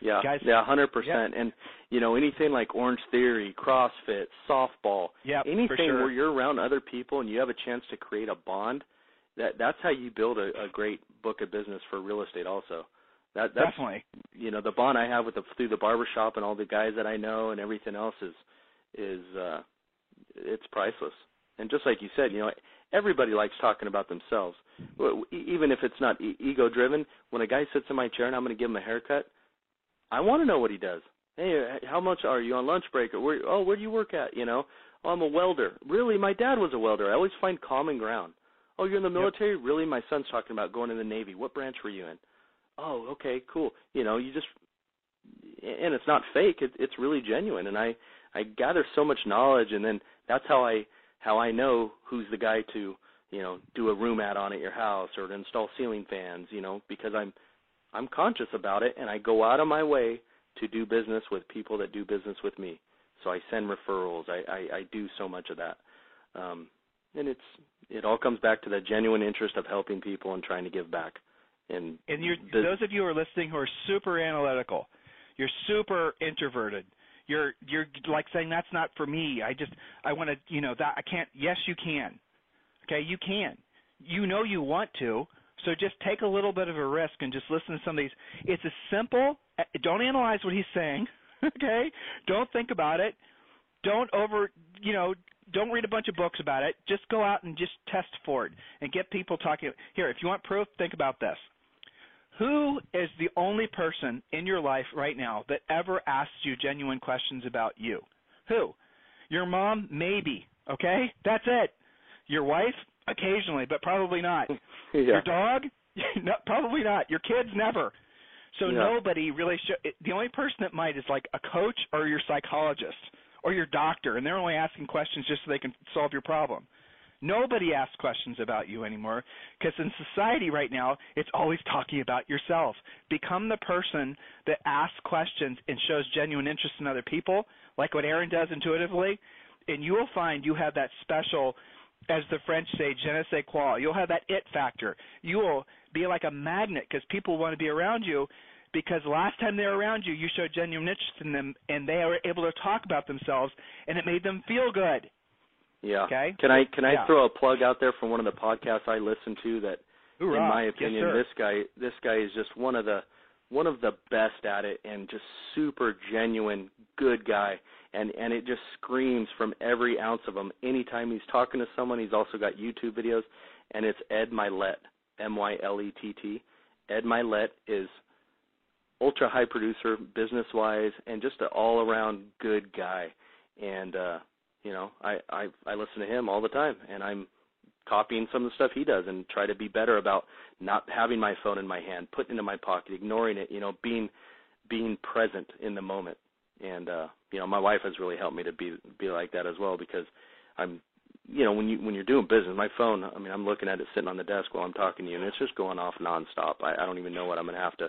yeah, Guys, yeah, hundred yeah. percent. And you know anything like Orange Theory, CrossFit, softball, yep, anything sure. where you're around other people and you have a chance to create a bond. That that's how you build a, a great book of business for real estate. Also, that that's definitely you know the bond I have with the through the barbershop and all the guys that I know and everything else is is uh it's priceless. And just like you said, you know everybody likes talking about themselves, even if it's not e- ego driven. When a guy sits in my chair and I'm going to give him a haircut I want to know what he does. Hey, how much are you on lunch break? Or where? Oh, where do you work at? You know, oh, I'm a welder. Really, my dad was a welder. I always find common ground. Oh, you're in the military? Yep. Really, my son's talking about going in the Navy. What branch were you in? Oh, okay, cool. You know, you just and it's not fake. It, it's really genuine, and I I gather so much knowledge, and then that's how I how I know who's the guy to you know do a room add on at your house or to install ceiling fans. You know, because I'm I'm conscious about it, and I go out of my way to do business with people that do business with me. So I send referrals. I, I, I do so much of that, um, and it's it all comes back to that genuine interest of helping people and trying to give back. And And you're the, those of you who are listening who are super analytical, you're super introverted. You're you're like saying that's not for me. I just I want to you know that I can't. Yes, you can. Okay, you can. You know you want to. So just take a little bit of a risk and just listen to some of these. It's a simple. Uh, don't analyze what he's saying. [LAUGHS] Okay. Don't think about it. Don't over. You know. Don't read a bunch of books about it. Just go out and just test for it and get people talking. Here, if you want proof, think about this. Who is the only person in your life right now that ever asks you genuine questions about you? Who? Your mom? Maybe. Okay? That's it. Your wife? Occasionally, but probably not. [LAUGHS] yeah. Your dog? [LAUGHS] no, probably not. Your kids? Never. So Yeah. nobody really should. The only person that might is like a coach or your psychologist or your doctor, and they're only asking questions just so they can solve your problem. Nobody asks questions about you anymore because in society right now, it's always talking about yourself. Become the person that asks questions and shows genuine interest in other people, like what Aaron does intuitively, and you will find you have that special, as the French say, je ne sais quoi. You'll have that it factor. You will be like a magnet because people want to be around you because last time they were around you, you showed genuine interest in them and they were able to talk about themselves and it made them feel good. Yeah. Okay. Can I can I Yeah. throw a plug out there from one of the podcasts I listen to that Hoorah. in my Yes, opinion sir. this guy this guy is just one of the one of the best at it and just super genuine good guy and and it just screams from every ounce of him anytime he's talking to someone he's also got YouTube videos and it's Ed Mylett M Y L E T T. Ed Mylett is ultra high producer business wise and just an all around good guy. And uh you know I I I listen to him all the time and I'm copying some of the stuff he does and try to be better about not having my phone in my hand, putting it in my pocket, ignoring it, you know, being being present in the moment. And uh, you know, my wife has really helped me to be be like that as well because I'm you know, when you when you're doing business, my phone, I mean, I'm looking at it sitting on the desk while I'm talking to you and it's just going off nonstop. I, I don't even know what I'm gonna have to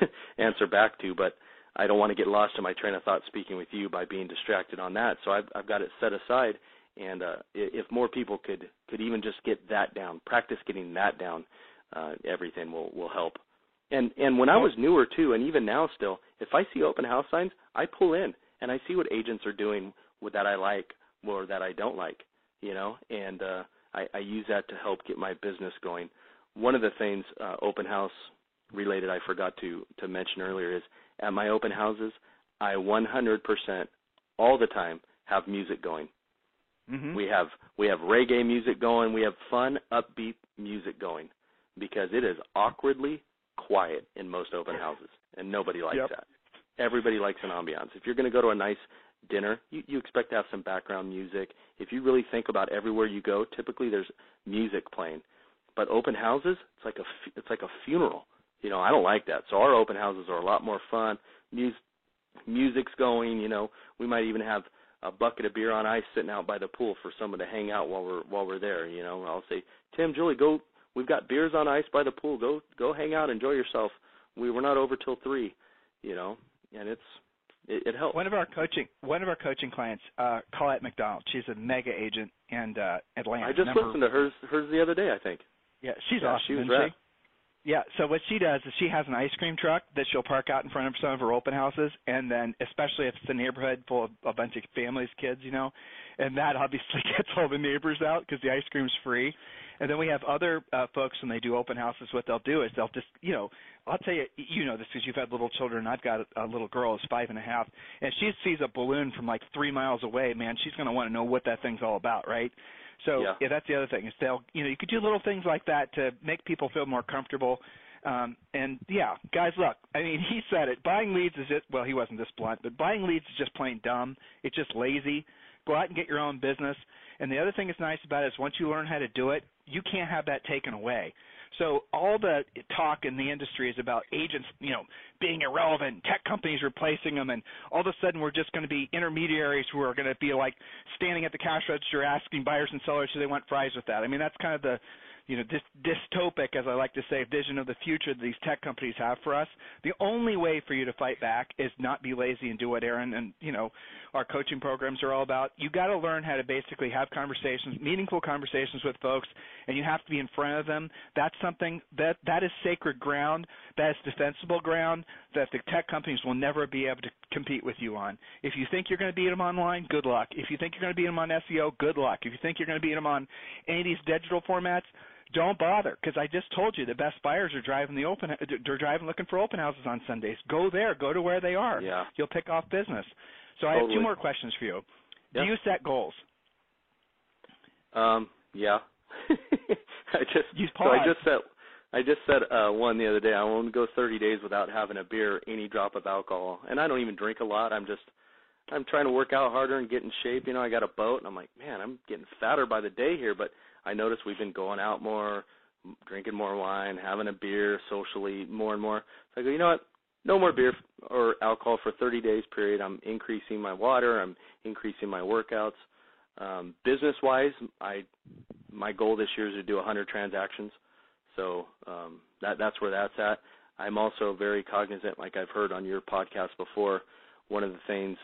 [LAUGHS] answer back to, but I don't want to get lost in my train of thought speaking with you by being distracted on that. So I've I've got it set aside and uh, if more people could could even just get that down, practice getting that down, uh, everything will will help. And and when I was newer too, and even now still, if I see open house signs, I pull in and I see what agents are doing that I like or that I don't like, you know, and uh, I, I use that to help get my business going. One of the things uh, open house related I forgot to to mention earlier is at my open houses, I 100% all the time have music going. Mhm. We have we have reggae music going. We have fun, upbeat music going because it is awkwardly quiet in most open houses, and nobody likes Yep. that. Everybody likes an ambiance. If you're going to go to a nice dinner, you, you expect to have some background music. If you really think about everywhere you go, typically there's music playing. But open houses, it's like a it's like a funeral. You know, I don't like that. So our open houses are a lot more fun. Mus- music's going. You know, we might even have a bucket of beer on ice sitting out by the pool for someone to hang out while we're while we're there. You know, I'll say, Tim, Julie, go. We've got beers on ice by the pool. Go go hang out, enjoy yourself. We we're not over till three. You know, and it's it, it helps. One of our coaching one of our coaching clients, uh, Colette McDonald. She's a mega agent in uh, Atlanta. I just listened to hers hers the other day. I think. Yeah, she's Yeah, awesome. she was rad. Yeah. So what she does is she has an ice cream truck that she'll park out in front of some of her open houses, and then especially if it's a neighborhood full of a bunch of families, kids, you know, and that [LAUGHS] obviously gets all the neighbors out because the ice cream's free. And then we have other uh, folks when they do open houses. What they'll do is they'll just, you know, I'll tell you, you know this because you've had little children. I've got a, a little girl who's five and a half, and she sees a balloon from like three miles away. Man, she's going to want to know what that thing's all about, right? So Yeah. yeah, that's the other thing is they'll, you know, you could do little things like that to make people feel more comfortable. Um, and yeah, guys, look, I mean, [LAUGHS] he said it. Buying leads is just, well, he wasn't this blunt, but buying leads is just plain dumb. It's just lazy. Go out and get your own business. And the other thing that's nice about it is once you learn how to do it, you can't have that taken away. So all the talk in the industry is about agents, you know, being irrelevant, tech companies replacing them, and all of a sudden we're just going to be intermediaries who are going to be like standing at the cash register asking buyers and sellers do they want fries with that. I mean, that's kind of the you know, this dystopic, as I like to say, vision of the future that these tech companies have for us, the only way for you to fight back is not be lazy and do what Aaron and you know our coaching programs are all about. You got to learn how to basically have conversations, meaningful conversations with folks, and you have to be in front of them. That's something that that is sacred ground. That is defensible ground that the tech companies will never be able to compete with you on. If you think you're going to beat them online, good luck. If you think you're going to beat them on SEO, good luck. If you think you're going to beat them on any of these digital formats, don't bother because I just told you the best buyers are driving the open. They're driving looking for open houses on Sundays. Go there. Go to where they are. Yeah. You'll pick off business. So totally. I have two more questions for you. Yeah. Do you set goals? Um. Yeah. [LAUGHS] I just you so I just set I just said uh one the other day. I won't go 30 days without having a beer, any drop of alcohol. And I don't even drink a lot. I'm just I'm trying to work out harder and get in shape. You know, I got a boat and I'm like, man, I'm getting fatter by the day here, but I notice we've been going out more, drinking more wine, having a beer socially more and more. So I go, you know what? No more beer or alcohol for 30 days period. I'm increasing my water. I'm increasing my workouts. Um, business wise, I my goal this year is to do 100 transactions. So um, that that's where that's at. I'm also very cognizant, like I've heard on your podcast before. One of the things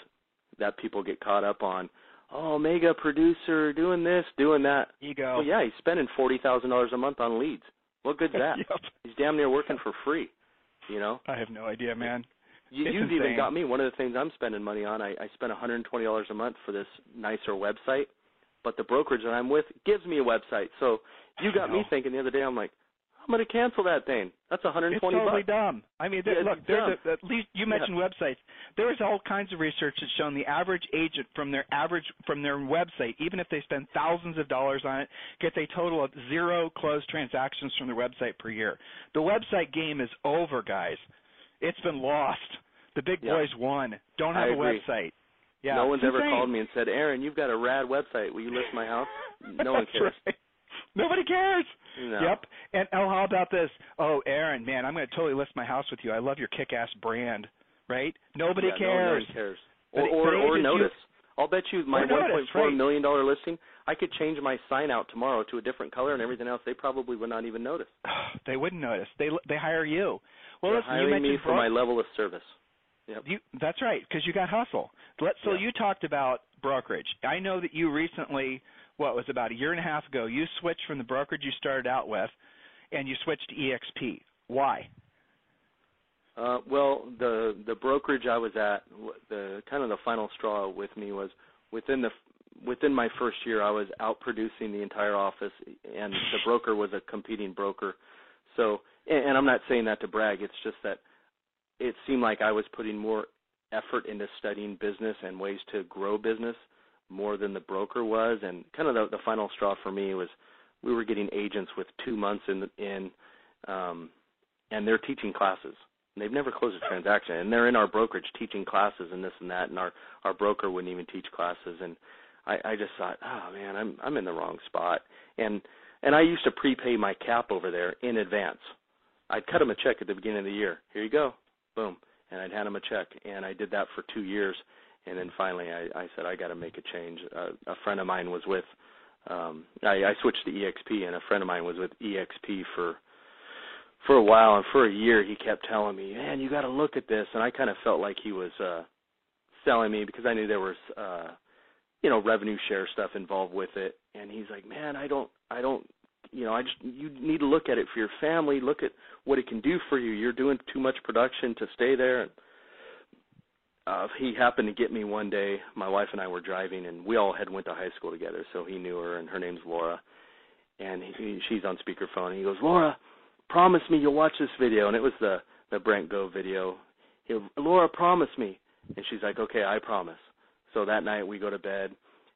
that people get caught up on oh, mega producer doing this, doing that. Ego. Well, yeah, he's spending forty thousand dollars a month on leads. What good's [LAUGHS] that? yep. He's damn near working for free. You know. I have no idea, man. You, it's you've insane. even got me. One of the things I'm spending money on, I, I spend $120 a month for this nicer website, but the brokerage that I'm with gives me a website. So you got me thinking the other day. I'm like, I'm going to cancel that thing. That's 120 It's totally bucks. dumb. I mean, Yeah, look, there's a, at least you mentioned websites. There is all kinds of research that's shown the average agent from their average from their website, even if they spend thousands of dollars on it, gets a total of zero closed transactions from their website per year. The website game is over, guys. It's been lost. The big Yeah. boys won. Don't have I a agree. website. Yeah, no one's ever insane. called me and said, Aaron, you've got a rad website. Will you list my house? [LAUGHS] No one cares. right. Nobody cares. No. Yep. And oh, how about this? Oh, Aaron, man, I'm going to totally list my house with you. I love your kick-ass brand. Right? Nobody yeah, No, cares. one cares. Or or, but or agents, notice. I'll bet you my Or notice, 1.4 right. million dollar listing. I could change my sign out tomorrow to a different color and everything else. They probably would not even notice. [SIGHS] they wouldn't notice. They they hire you. Well, They're listen, you hiring mentioned me for bro- my level of service. Yep. You, that's right, because you got hustle. Let, so Yeah. you talked about brokerage. I know that you recently, what was about a year and a half ago, you switched from the brokerage you started out with, and you switched to EXP. Why? Uh, well, the the brokerage I was at, the kind of the final straw with me was within the within my first year, I was out producing the entire office, and the broker was a competing broker. So, and, and I'm not saying that to brag. It's just that it seemed like I was putting more effort into studying business and ways to grow business more than the broker was. And kind of the, the final straw for me was we were getting agents with two months in in, um, and they're teaching classes. They've never closed a transaction, and they're in our brokerage teaching classes and this and that, and our our broker wouldn't even teach classes. And I, I just thought, oh man, I'm I'm in the wrong spot. And and I used to prepay my cap over there in advance. I'd cut them a check at the beginning of the year. Here you go, boom, and I'd hand them a check. And I did that for two years, and then finally I, I said I got to make a change. Uh, a friend of mine was with. Um, I, I switched to EXP, and a friend of mine was with EXP for for a while, and for a year he kept telling me, "Man, you got to look at this." And I kind of felt like he was uh selling me because I knew there was uh you know revenue share stuff involved with it. And he's like, "Man, I don't, I don't, you know, I just you need to look at it for your family. Look at what it can do for you. You're doing too much production to stay there." And uh, he happened to get me one day. My wife and I were driving, and we all had went to high school together, so he knew her, and her name's Laura. And he, she's on speakerphone, and he goes, "Laura, promise me you'll watch this video." And it was the the Brent Gove video. He, goes, Laura, promise me. And she's like, "Okay, I promise." So that night we go to bed,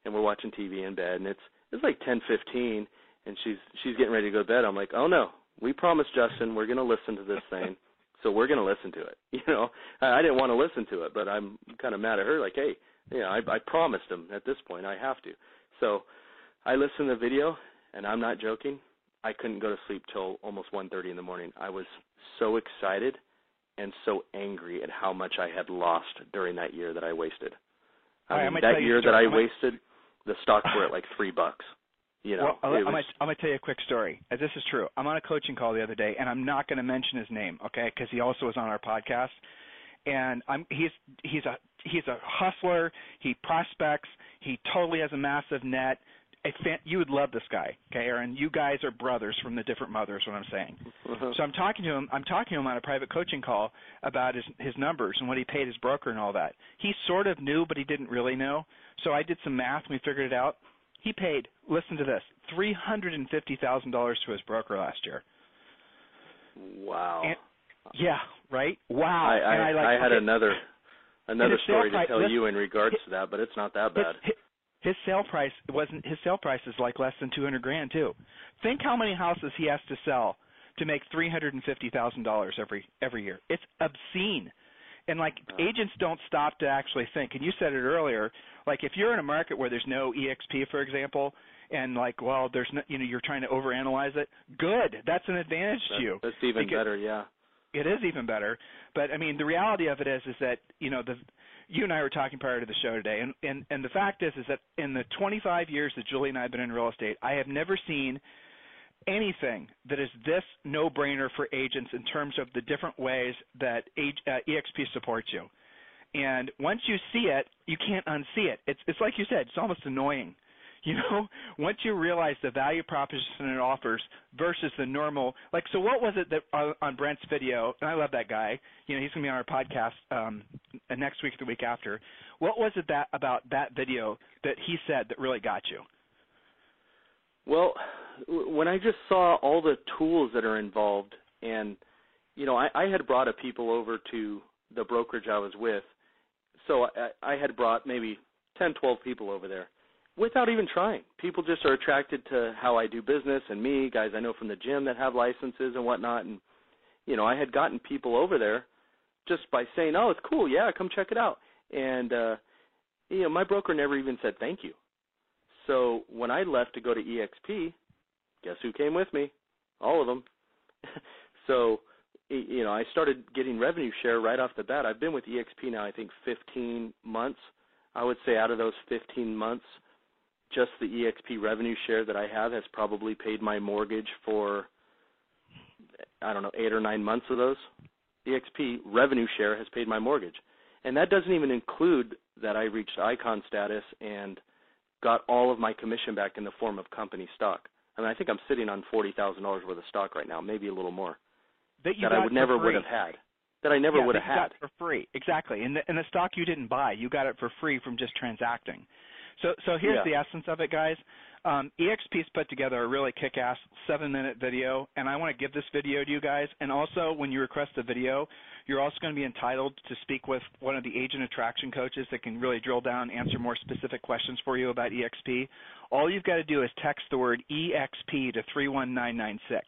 and we're watching TV in bed, and it's it's like 10:15, and she's she's getting ready to go to bed. I'm like, "Oh no, we promised Justin we're to listen to this thing." So we're going to listen to it. [LAUGHS] You know, I I didn't want to listen to it, but I'm kind of mad at her. Like, hey, you know, I, I promised him at this point I have to. So I listened to the video, and I'm not joking. I couldn't go to sleep till almost 1:30 in the morning. I was so excited and so angry at how much I had lost during that year that I wasted. I All mean, I'm gonna tell that year that. I wasted, the stocks were at like three bucks. You know, well, I'm, gonna, I'm gonna tell you a quick story. Uh, This is true. I'm on a coaching call the other day, and I'm not going to mention his name, okay? Because he also was on our podcast. And I'm he's he's a he's a hustler. He prospects. He totally has a massive net. A fan, you would love this guy, okay, Aaron? You guys are brothers from the different mothers. What I'm saying. uh-huh. So I'm talking to him. I'm talking to him on a private coaching call about his his numbers and what he paid his broker and all that. He sort of knew, but he didn't really know. So I did some math and we figured it out. He paid. Listen to this: three hundred and fifty thousand dollars to his broker last year. wow. And, yeah, right. Wow. I and I, I, like, I had okay, another another his sale story to tell listen, you in regards to that, but it's not that bad. his, his sale price wasn't his sale price is like less than two hundred grand too. Think how many houses he has to sell to make three hundred and fifty thousand dollars every every year. It's obscene. And like agents don't stop to actually think. And you said it earlier. Like if you're in a market where there's no EXP, for example, and like well, there's no, you know, you're trying to overanalyze it. Good. That's an advantage to you. that's even Because- better, yeah. It is even better. But I mean, the reality of it is, is that you know the you and I were talking prior to the show today, and and and the fact is, is that in the 25 years that Julie and I have been in real estate, I have never seen anything that is this no-brainer for agents in terms of the different ways that age, uh, EXP supports you. And once you see it, you can't unsee it. It's it's like you said, it's almost annoying. [LAUGHS] You know, once you realize the value proposition it offers versus the normal, like, so what was it that on, on Brent's video? And I love that guy. You know, he's gonna be on our podcast um, uh, next week, or the week after. What was it that about that video that he said that really got you? Well, when I just saw all the tools that are involved, and you know, I, I had brought a people over to the brokerage I was with, so I, I had brought maybe ten, twelve people over there without even trying. People just are attracted to how I do business and me, guys I know from the gym that have licenses and whatnot, and you know, I had gotten people over there just by saying, "Oh, it's cool, yeah, come check it out," and uh, you know, my broker never even said thank you. So when I left to go to EXP, guess who came with me? All of them. [LAUGHS] so you know, I started getting revenue share right off the bat. I've been with EXP now I think 15 months. I would say out of those 15 months, just the EXP revenue share that I have has probably paid my mortgage for I don't know, 8 or 9 months of those. EXP revenue share has paid my mortgage. And that doesn't even include that I reached icon status and got all of my commission back in the form of company stock. I mean, I think I'm sitting on forty thousand dollars worth of stock right now, maybe a little more. That you that I would never free. would have had. That I never yeah, would have had. got for free. Exactly. And the, and the stock you didn't buy, you got it for free from just transacting. So so here's Yeah. the essence of it, guys. Um, EXP's put together a really kick-ass seven-minute video, and I want to give this video to you guys. And also, when you request the video, you're also going to be entitled to speak with one of the agent attraction coaches that can really drill down, and answer more specific questions for you about EXP. All you've got to do is text the word EXP to 31996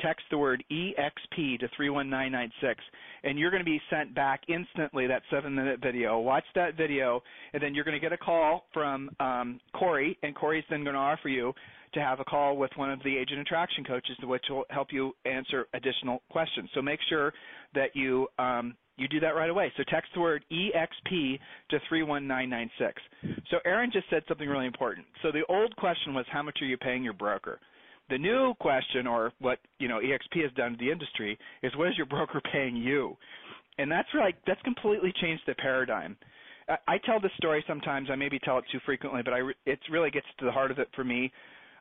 text the word EXP to 31996, and you're going to be sent back instantly that seven minute video. Watch that video, and then you're going to get a call from um, Corey, and Corey's then going to offer you to have a call with one of the agent attraction coaches, which will help you answer additional questions. So make sure that you um, you do that right away. So text the word EXP to 31996. So Aaron just said something really important. So the old question was, how much are you paying your broker? The new question, or what you know EXP has done to the industry, is what is your broker paying you? And that's like that's completely changed the paradigm. I, tell this story sometimes. I maybe tell it too frequently, but I re- it really gets to the heart of it for me.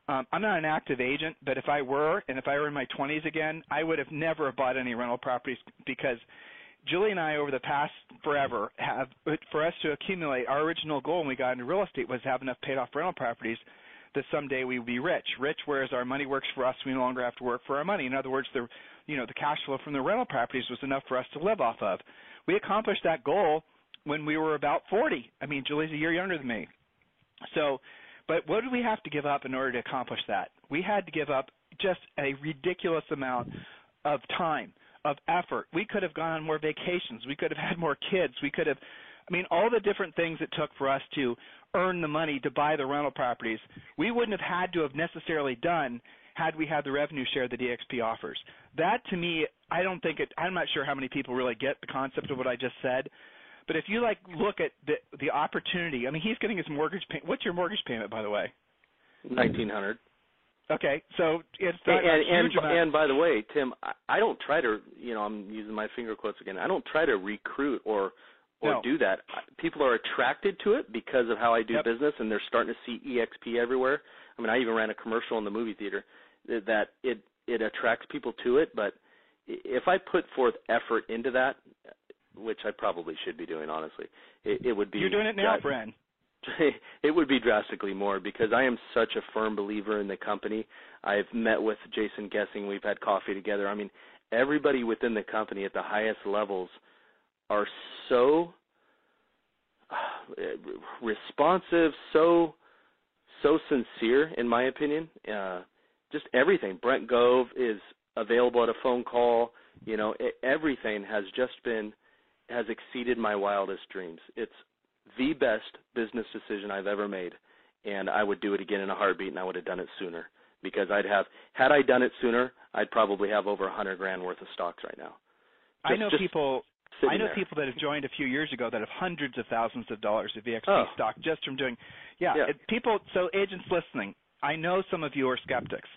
Um, I'm not an active agent, but if I were, and if I were in my 20s again, I would have never bought any rental properties because Julie and I, over the past forever, have for us to accumulate our original goal when we got into real estate was to have enough paid off rental properties that someday we would be rich. Rich, whereas our money works for us, we no longer have to work for our money. In other words, the you know the cash flow from the rental properties was enough for us to live off of. We accomplished that goal when we were about 40. I mean, Julie's a year younger than me. So, but what did we have to give up in order to accomplish that? We had to give up just a ridiculous amount of time, of effort. We could have gone on more vacations. We could have had more kids. We could have I mean, all the different things it took for us to earn the money to buy the rental properties, we wouldn't have had to have necessarily done had we had the revenue share that EXP offers. That to me, I don't think it. I'm not sure how many people really get the concept of what I just said. But if you like look at the the opportunity, I mean, he's getting his mortgage payment. What's your mortgage payment, by the way? Nineteen hundred. Okay, so it's not and a huge and, amount. and by the way, Tim, I, I don't try to, you know, I'm using my finger quotes again. I don't try to recruit or or No. do that. People are attracted to it because of how I do Yep. business, and they're starting to see EXP everywhere. I mean, I even ran a commercial in the movie theater that- it it attracts people to it. But if I put forth effort into that, which I probably should be doing, honestly, it, it would be You're doing it now, Bren. [LAUGHS] it would be drastically more because I am such a firm believer in the company. I've met with Jason Gesing. We've had coffee together. I mean, everybody within the company at the highest levels are so uh, responsive, so so sincere, in my opinion. Uh, just everything. Brent Gove is available at a phone call. You know, e everything has just been has exceeded my wildest dreams. It's the best business decision I've ever made, and I would do it again in a heartbeat, and I would have done it sooner because I'd have had I done it sooner, I'd probably have over a hundred grand worth of stocks right now. I know just people. I know there. people that have joined a few years ago that have hundreds of thousands of dollars of EXP Oh. stock just from doing. Yeah, Yeah. it- people. So agents listening, I know some of you are skeptics.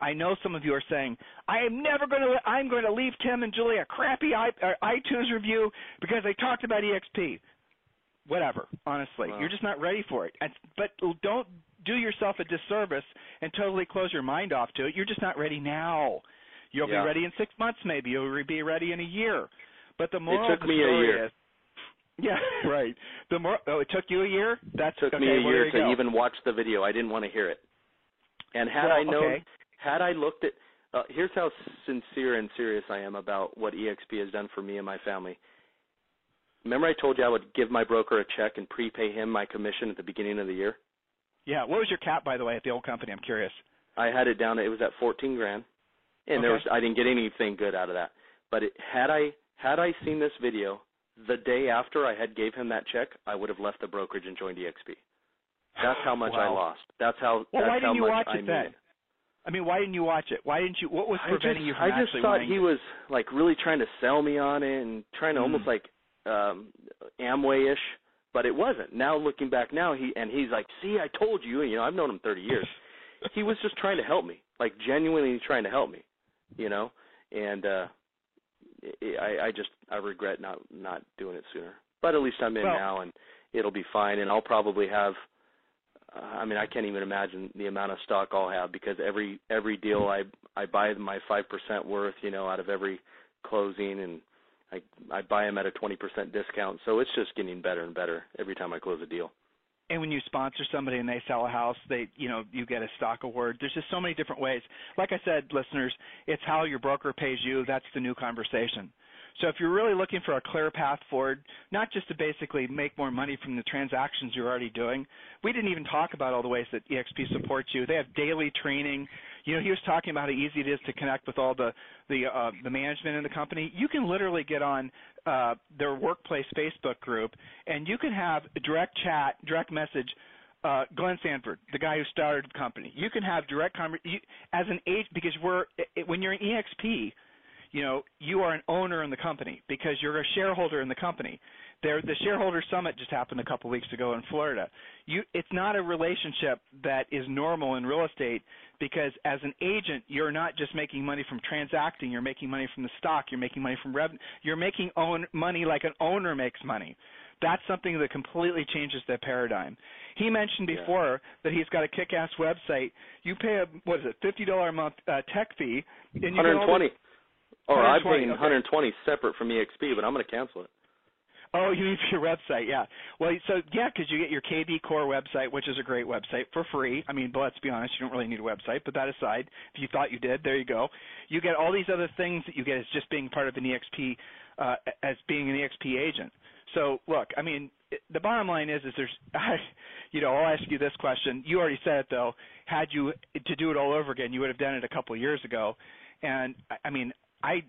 I know some of you are saying, "I am never going to. I'm going to leave Tim and Julie a crappy i- uh, iTunes review because they talked about EXP." Whatever. Honestly, Wow. you're just not ready for it. And, but don't do yourself a disservice and totally close your mind off to it. You're just not ready now. You'll Yeah. be ready in six months, maybe. You'll be ready in a year. But the moral took of the me a year. is, [LAUGHS] yeah, right. The more oh, it took you a year. That took okay, me a well, year to go. even watch the video. I didn't want to hear it. And had Well, I known, okay. had I looked at, uh, here's how sincere and serious I am about what EXP has done for me and my family. Remember, I told you I would give my broker a check and prepay him my commission at the beginning of the year. Yeah. What was your cap, by the way, at the old company? I'm curious. I had it down. It was at 14 grand, and there was I didn't get anything good out of that. But it, had I had I seen this video the day after I had gave him that check, I would have left the brokerage and joined EXP. That's how much I lost. That's how. Well, that's why didn't you watch I it then? I mean, why didn't you watch it? Why didn't you? What was preventing just, you from I just thought he to- was like really trying to sell me on it and trying to Hmm. almost like um Amway-ish, but it wasn't. Now looking back now, he and he's like, "See, I told you." You know, I've known him 30 years. he was just trying to help me, like genuinely trying to help me, you know. And uh I I just I regret not not doing it sooner. But at least I'm in Well- now, and it'll be fine. And I'll probably have. Uh, I mean, I can't even imagine the amount of stock I'll have because every every deal I I buy my five percent worth, you know, out of every closing, and I I buy them at a twenty percent discount. So it's just getting better and better every time I close a deal. And when you sponsor somebody and they sell a house, they you know you get a stock award. There's just so many different ways. Like I said, listeners, it's how your broker pays you. That's the new conversation. So if you're really looking for a clear path forward, not just to basically make more money from the transactions you're already doing, we didn't even talk about all the ways that EXP supports you. They have daily training. You know, he was talking about how easy it is to connect with all the the uh, the management in the company. You can literally get on uh, their workplace Facebook group, and you can have a direct chat, direct message. Uh, Glenn Sanford, the guy who started the company, you can have direct conversation as an agent because we're it, when you're an EXP, you know you are an owner in the company because you're a shareholder in the company. There, the shareholder summit just happened a couple weeks ago in Florida. You, it's not a relationship that is normal in real estate because as an agent, you're not just making money from transacting. You're making money from the stock. You're making money from revenue. You're making own money like an owner makes money. That's something that completely changes the paradigm. He mentioned Yeah. before that he's got a kick-ass website. You pay a what is it, fifty dollar a month uh, tech fee, and you get all 120. this- Or I'm 120, paying okay. 120 separate from EXP, but I'm going to cancel it. Oh, you for your website? Yeah. Well, so yeah, because you get your kvCORE website, which is a great website for free. I mean, but let's be honest, you don't really need a website. But that aside, if you thought you did, there you go. You get all these other things that you get as just being part of an EXP, uh, as being an EXP agent. So look, I mean, the bottom line is, is there's, [LAUGHS] I, you know, I'll ask you this question. You already said it though. Had you to do it all over again, you would have done it a couple of years ago. And I- I mean, I,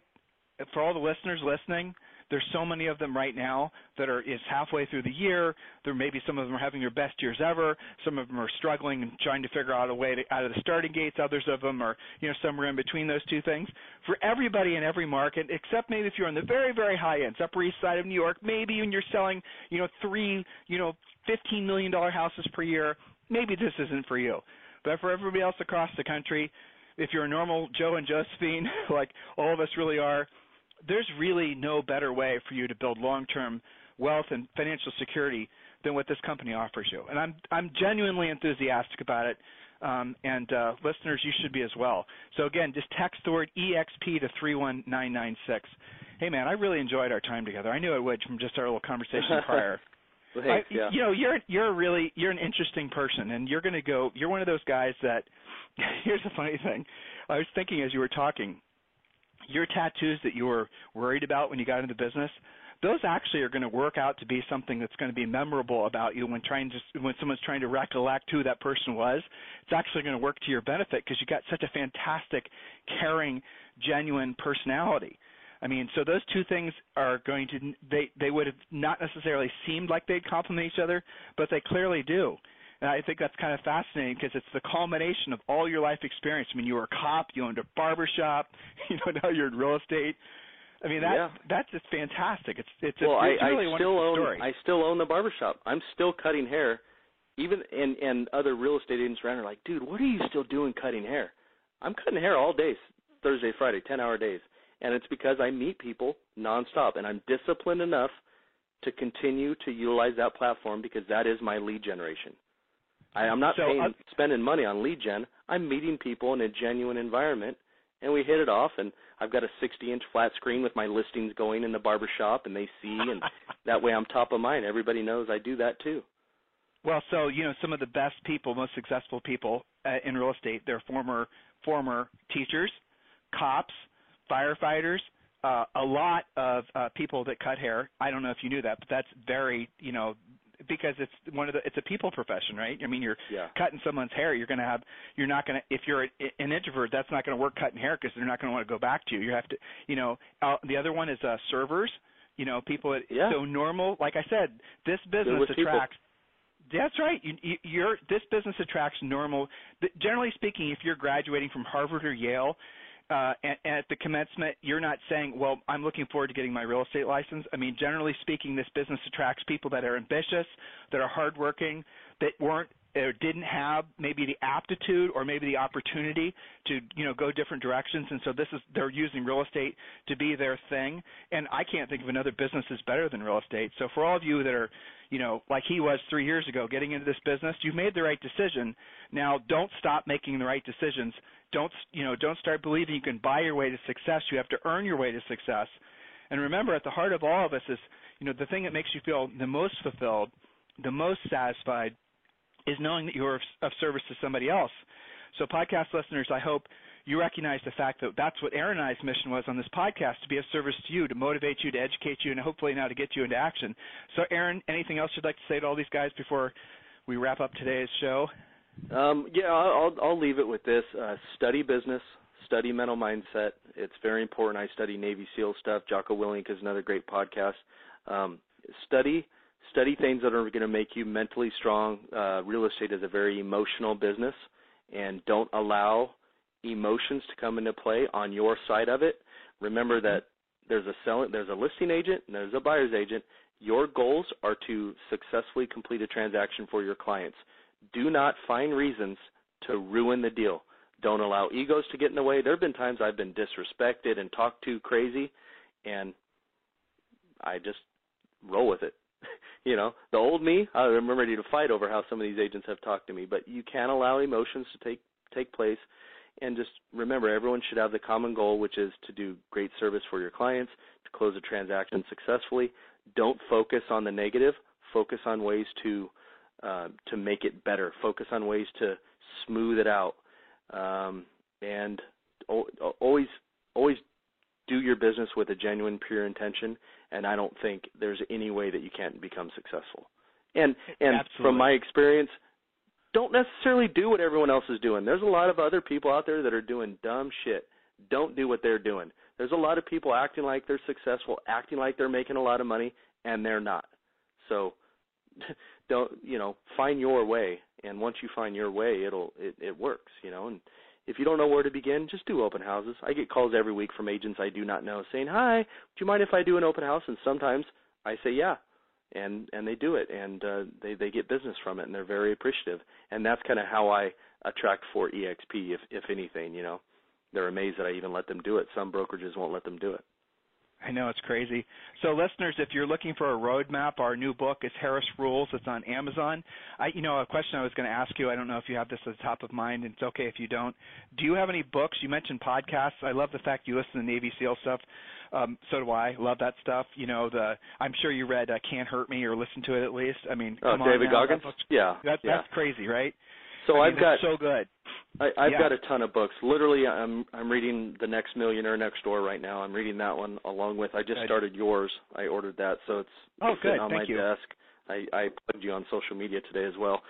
for all the listeners listening, there's so many of them right now that are is halfway through the year. There maybe some of them are having their best years ever. Some of them are struggling and trying to figure out a way to, out of the starting gates. Others of them are you know somewhere in between those two things. For everybody in every market, except maybe if you're on the very very high end, Upper East Side of New York, maybe when you're selling you know three you know fifteen million dollar houses per year, maybe this isn't for you. But for everybody else across the country, if you're a normal Joe and Josephine, [LAUGHS] like all of us really are, there's really no better way for you to build long-term wealth and financial security than what this company offers you. And I'm I'm genuinely enthusiastic about it. Um, and uh, listeners, you should be as well. So again, just text the word EXP to 31996. Hey man, I really enjoyed our time together. I knew I would from just our little conversation [LAUGHS] prior. thanks, I, yeah. You know, you're you're really you're an interesting person, and you're going to go. You're one of those guys that. [LAUGHS] here's the funny thing. I was thinking as you were talking, your tattoos that you were worried about when you got into business those actually are going to work out to be something that's going to be memorable about you when trying to when someone's trying to recollect who that person was. It's actually going to work to your benefit because you got such a fantastic, caring, genuine personality. I mean, so those two things are going to they they would have not necessarily seemed like they'd complement each other, but they clearly do. And I think that's kind of fascinating because it's the culmination of all your life experience. I mean, you were a cop, you owned a barber shop, [LAUGHS] you know, now you're in real estate. I mean that yeah. that's just fantastic. It's it's well, a, it's I, really I still own story. I still own the barbershop. I'm still cutting hair. Even and and other real estate agents around are like, dude, what are you still doing cutting hair? I'm cutting hair all day, Thursday, Friday, ten hour days, and it's because I meet people nonstop, and I'm disciplined enough to continue to utilize that platform because that is my lead generation. I, I'm not so, paying uh, spending money on lead gen. I'm meeting people in a genuine environment, and we hit it off. And I've got a 60 inch flat screen with my listings going in the barber shop, and they see, and [LAUGHS] that way I'm top of mind. Everybody knows I do that too. Well, so you know, some of the best people, most successful people uh, in real estate, they're former former teachers, cops, firefighters, uh, a lot of uh, people that cut hair. I don't know if you knew that, but that's very you know because it's one of the it's a people profession, right? I mean, you're yeah. cutting someone's hair. You're going to have you're not going to if you're an introvert, that's not going to work cutting hair because they're not going to want to go back to you. You have to, you know. Uh, the other one is uh, servers. You know, people. That, yeah. So normal, like I said, this business attracts. People. That's right. You, you, you're this business attracts normal. Generally speaking, if you're graduating from Harvard or Yale, Uh, at the commencement, you're not saying, "Well, I'm looking forward to getting my real estate license." I mean, generally speaking, this business attracts people that are ambitious, that are hardworking, that weren't or didn't have maybe the aptitude or maybe the opportunity to you know go different directions and so this is they're using real estate to be their thing and I can't think of another business that's better than real estate so for all of you that are you know like he was 3 years ago getting into this business you've made the right decision. Now don't stop making the right decisions. Don't you know don't start believing you can buy your way to success. You have to earn your way to success. And remember at the heart of all of us is you know the thing that makes you feel the most fulfilled the most satisfied is knowing that you're of service to somebody else. So podcast listeners i hope you recognize the fact that that's what Aaron and I's mission was on this podcast to be of service to you, to motivate you, to educate you, and hopefully now to get you into action. So, Aaron, anything else you'd like to say to all these guys before we wrap up today's show? Um, yeah, I'll I'll leave it with this: uh, study business, study mental mindset. It's very important. I study Navy SEAL stuff. Jocko Willink is another great podcast. Um, study study things that are going to make you mentally strong. Uh, real estate is a very emotional business, and don't allow emotions to come into play on your side of it. Remember that there's a selling, there's a listing agent, and there's a buyer's agent. Your goals are to successfully complete a transaction for your clients do not find reasons to ruin the deal. Don't allow egos to get in the way. There have been times I've been disrespected and talked to crazy, and I just roll with it. [LAUGHS] you know, the old me, I'm ready to fight over how some of these agents have talked to me. But you can't allow emotions to take take place, and just remember, everyone should have the common goal, which is to do great service for your clients, to close a transaction successfully. Don't focus on the negative. Focus on ways to uh, to make it better. Focus on ways to smooth it out, um, and always always do your business with a genuine, pure intention. And I don't think there's any way that you can't become successful. And and Absolutely. from my experience, don't necessarily do what everyone else is doing. There's a lot of other people out there that are doing dumb shit. Don't do what they're doing. There's a lot of people acting like they're successful, acting like they're making a lot of money, and they're not. So [LAUGHS] don't you know find your way and once you find your way it'll it, it works you know and if you don't know where to begin just do open houses i get calls every week from agents i do not know saying hi do you mind if i do an open house and sometimes i say yeah and and they do it and uh they they get business from it and they're very appreciative. And that's kind of how I attract for exp if if anything you know. They're amazed that i even let them do it. Some brokerages won't let them do it I know it's crazy. So, listeners, if you're looking for a roadmap, our new book is Harris Rules. It's on Amazon. I, you know, a question I was going to ask you. I don't know if you have this at the top of mind, and it's okay if you don't. Do you have any books? You mentioned podcasts. I love the fact you listen to Navy SEAL stuff. Um, so do I. Love that stuff. You know, the I'm sure you read uh, Can't Hurt Me or listened to it at least. I mean, oh, come David on now. Goggins. That yeah, that, yeah. that's crazy, right? So I have mean, got so good. I, I've Yeah. got a ton of books. Literally, I'm I'm reading The Next Millionaire Next Door right now. I'm reading that one along with. I just Good. started yours. I ordered that, so it's Oh, it's sitting good. on Thank my you. desk. I, I plugged you on social media today as well.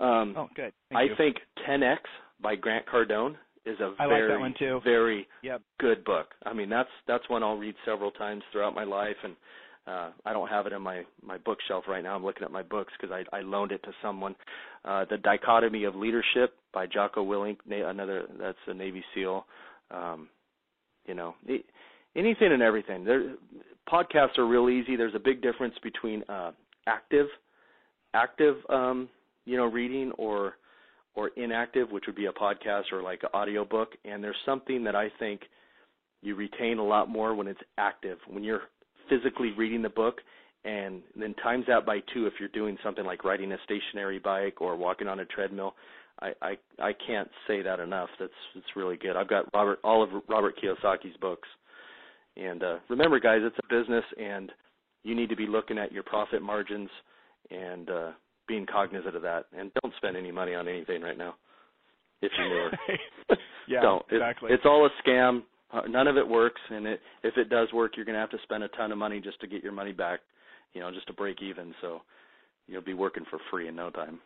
Um, Oh, good. Thank I you. think 10x by Grant Cardone is a I like that very one too. very Yep. good book. I mean, that's that's one I'll read several times throughout my life, and uh, I don't have it in my my bookshelf right now. I'm looking at my books because I I loaned it to someone. Uh, the Dichotomy of Leadership by Jocko Willink, another that's a Navy SEAL. Um, you know, anything and everything. There, podcasts are real easy. There's a big difference between uh, active, active, um, you know, reading or or inactive, which would be a podcast or like an audio book. And there's something that I think you retain a lot more when it's active, when you're physically reading the book, and then times that by two if you're doing something like riding a stationary bike or walking on a treadmill. I I, I can't say that enough. That's it's really good. I've got Robert all of Robert Kiyosaki's books. And uh, remember, guys, it's a business, and you need to be looking at your profit margins and uh, being cognizant of that. And don't spend any money on anything right now if you're [LAUGHS] newer. yeah, don't. Exactly. it's all a scam. Uh, none of it works, and it, if it does work, you're going to have to spend a ton of money just to get your money back. You know, just to break even. So you'll be working for free in no time.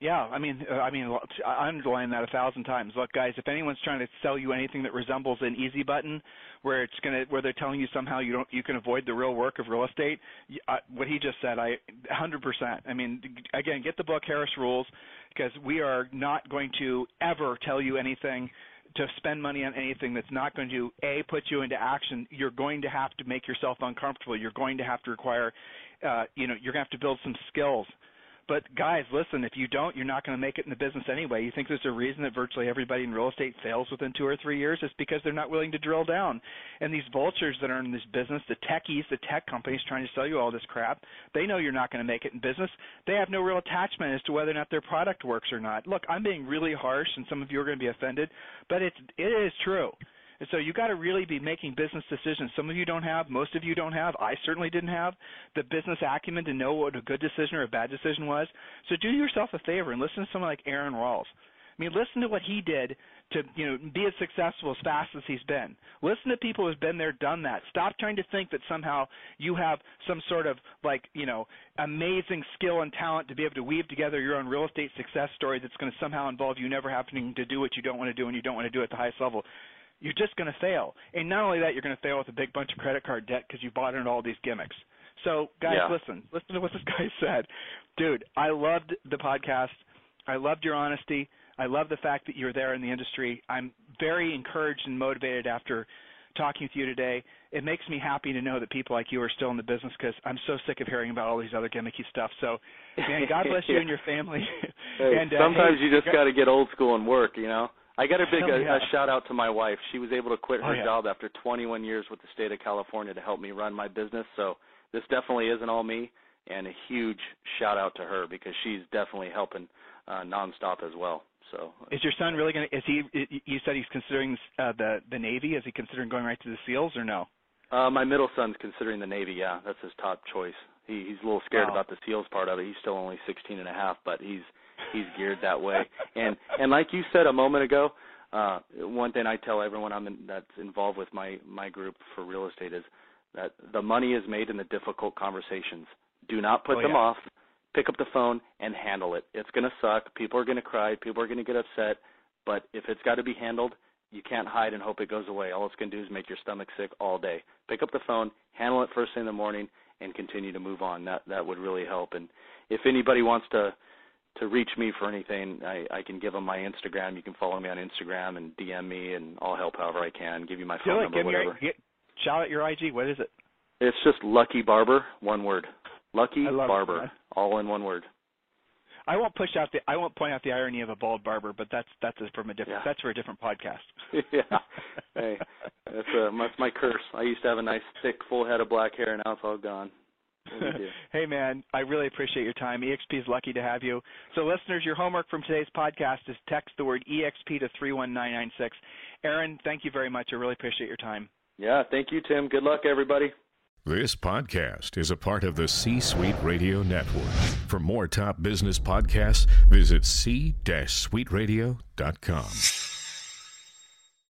Yeah, I mean, uh, I mean, I underline that a thousand times. Look, guys, if anyone's trying to sell you anything that resembles an easy button, where it's gonna, where they're telling you somehow you don't, you can avoid the real work of real estate, y- uh, what he just said, I, 100%. I mean, again, get the book Harris Rules, because we are not going to ever tell you anything to spend money on anything that's not going to a put you into action. You're going to have to make yourself uncomfortable. You're going to have to require, uh, you know, you're going to have to build some skills. But guys, listen, if you don't, you're not going to make it in the business anyway. You think there's a reason that virtually everybody in real estate fails within two or three years? It's because they're not willing to drill down. And these vultures that are in this business, the techies, the tech companies trying to sell you all this crap, they know you're not going to make it in business. They have no real attachment as to whether or not their product works or not. Look, I'm being really harsh, and some of you are going to be offended, but it's it is true. And so you got to really be making business decisions. Some of you don't have, most of you don't have. I certainly didn't have the business acumen to know what a good decision or a bad decision was. So do yourself a favor and listen to someone like Aaron Rawls. I mean, listen to what he did to you know be as successful as fast as he's been. Listen to people who've been there, done that. Stop trying to think that somehow you have some sort of like you know amazing skill and talent to be able to weave together your own real estate success story that's going to somehow involve you never having to do what you don't want to do and you don't want to do at the highest level you're just going to fail. And not only that, you're going to fail with a big bunch of credit card debt because you bought into all these gimmicks. So, guys, Yeah. listen. [LAUGHS] Listen to what this guy said. Dude, I loved the podcast. I loved your honesty. I love the fact that you're there in the industry. I'm very encouraged and motivated after talking with you today. It makes me happy to know that people like you are still in the business because I'm so sick of hearing about all these other gimmicky stuff. So, man, God bless you and your [LAUGHS] family. Hey, [LAUGHS] and uh, sometimes hey, you just got to get old school and work, you know. I got a big a, a shout out to my wife. She was able to quit her Oh, yeah. job after 21 years with the state of California to help me run my business. So this definitely isn't all me, and a huge shout out to her because she's definitely helping uh, nonstop as well. So Is your son really going to? Is he? You said he's considering uh, the the Navy. Is he considering going right to the SEALs or no? uh, my middle son's considering the Navy. Yeah, that's his top choice. He, he's a little scared Wow. about the SEALs part of it. He's still only 16 and a half, but he's he's geared that way. And and like you said a moment ago, uh, one thing I tell everyone I'm in, that's involved with my my group for real estate is that the money is made in the difficult conversations. Do not put Oh, them yeah. off. Pick up the phone and handle it. It's going to suck. People are going to cry. People are going to get upset. But if it's got to be handled, you can't hide and hope it goes away. All it's going to do is make your stomach sick all day. Pick up the phone, handle it first thing in the morning, and continue to move on. That that would really help. And if anybody wants to to reach me for anything, I, I can give them my Instagram. You can follow me on Instagram and DM me, and I'll help however I can. Give you my phone it. number, Give me your, whatever. get, shout out your IG. What is it? It's just Lucky Barber, one word. Lucky love it, Barber, all in one word. I won't push out the I won't point out the irony of a bald barber, but that's that's from a different Yeah. that's for a different podcast. [LAUGHS] [LAUGHS] yeah. Hey, that's a, that's my curse. I used to have a nice thick full head of black hair, and now it's all gone. What do we do? [LAUGHS] hey man, I really appreciate your time. EXP is lucky to have you. So listeners, your homework from today's podcast is text the word EXP to 31996. Aaron, thank you very much. I really appreciate your time. Yeah, thank you, Tim. Good luck, everybody. This podcast is a part of the C Suite Radio Network. For more top business podcasts, visit c-suiteradio.com.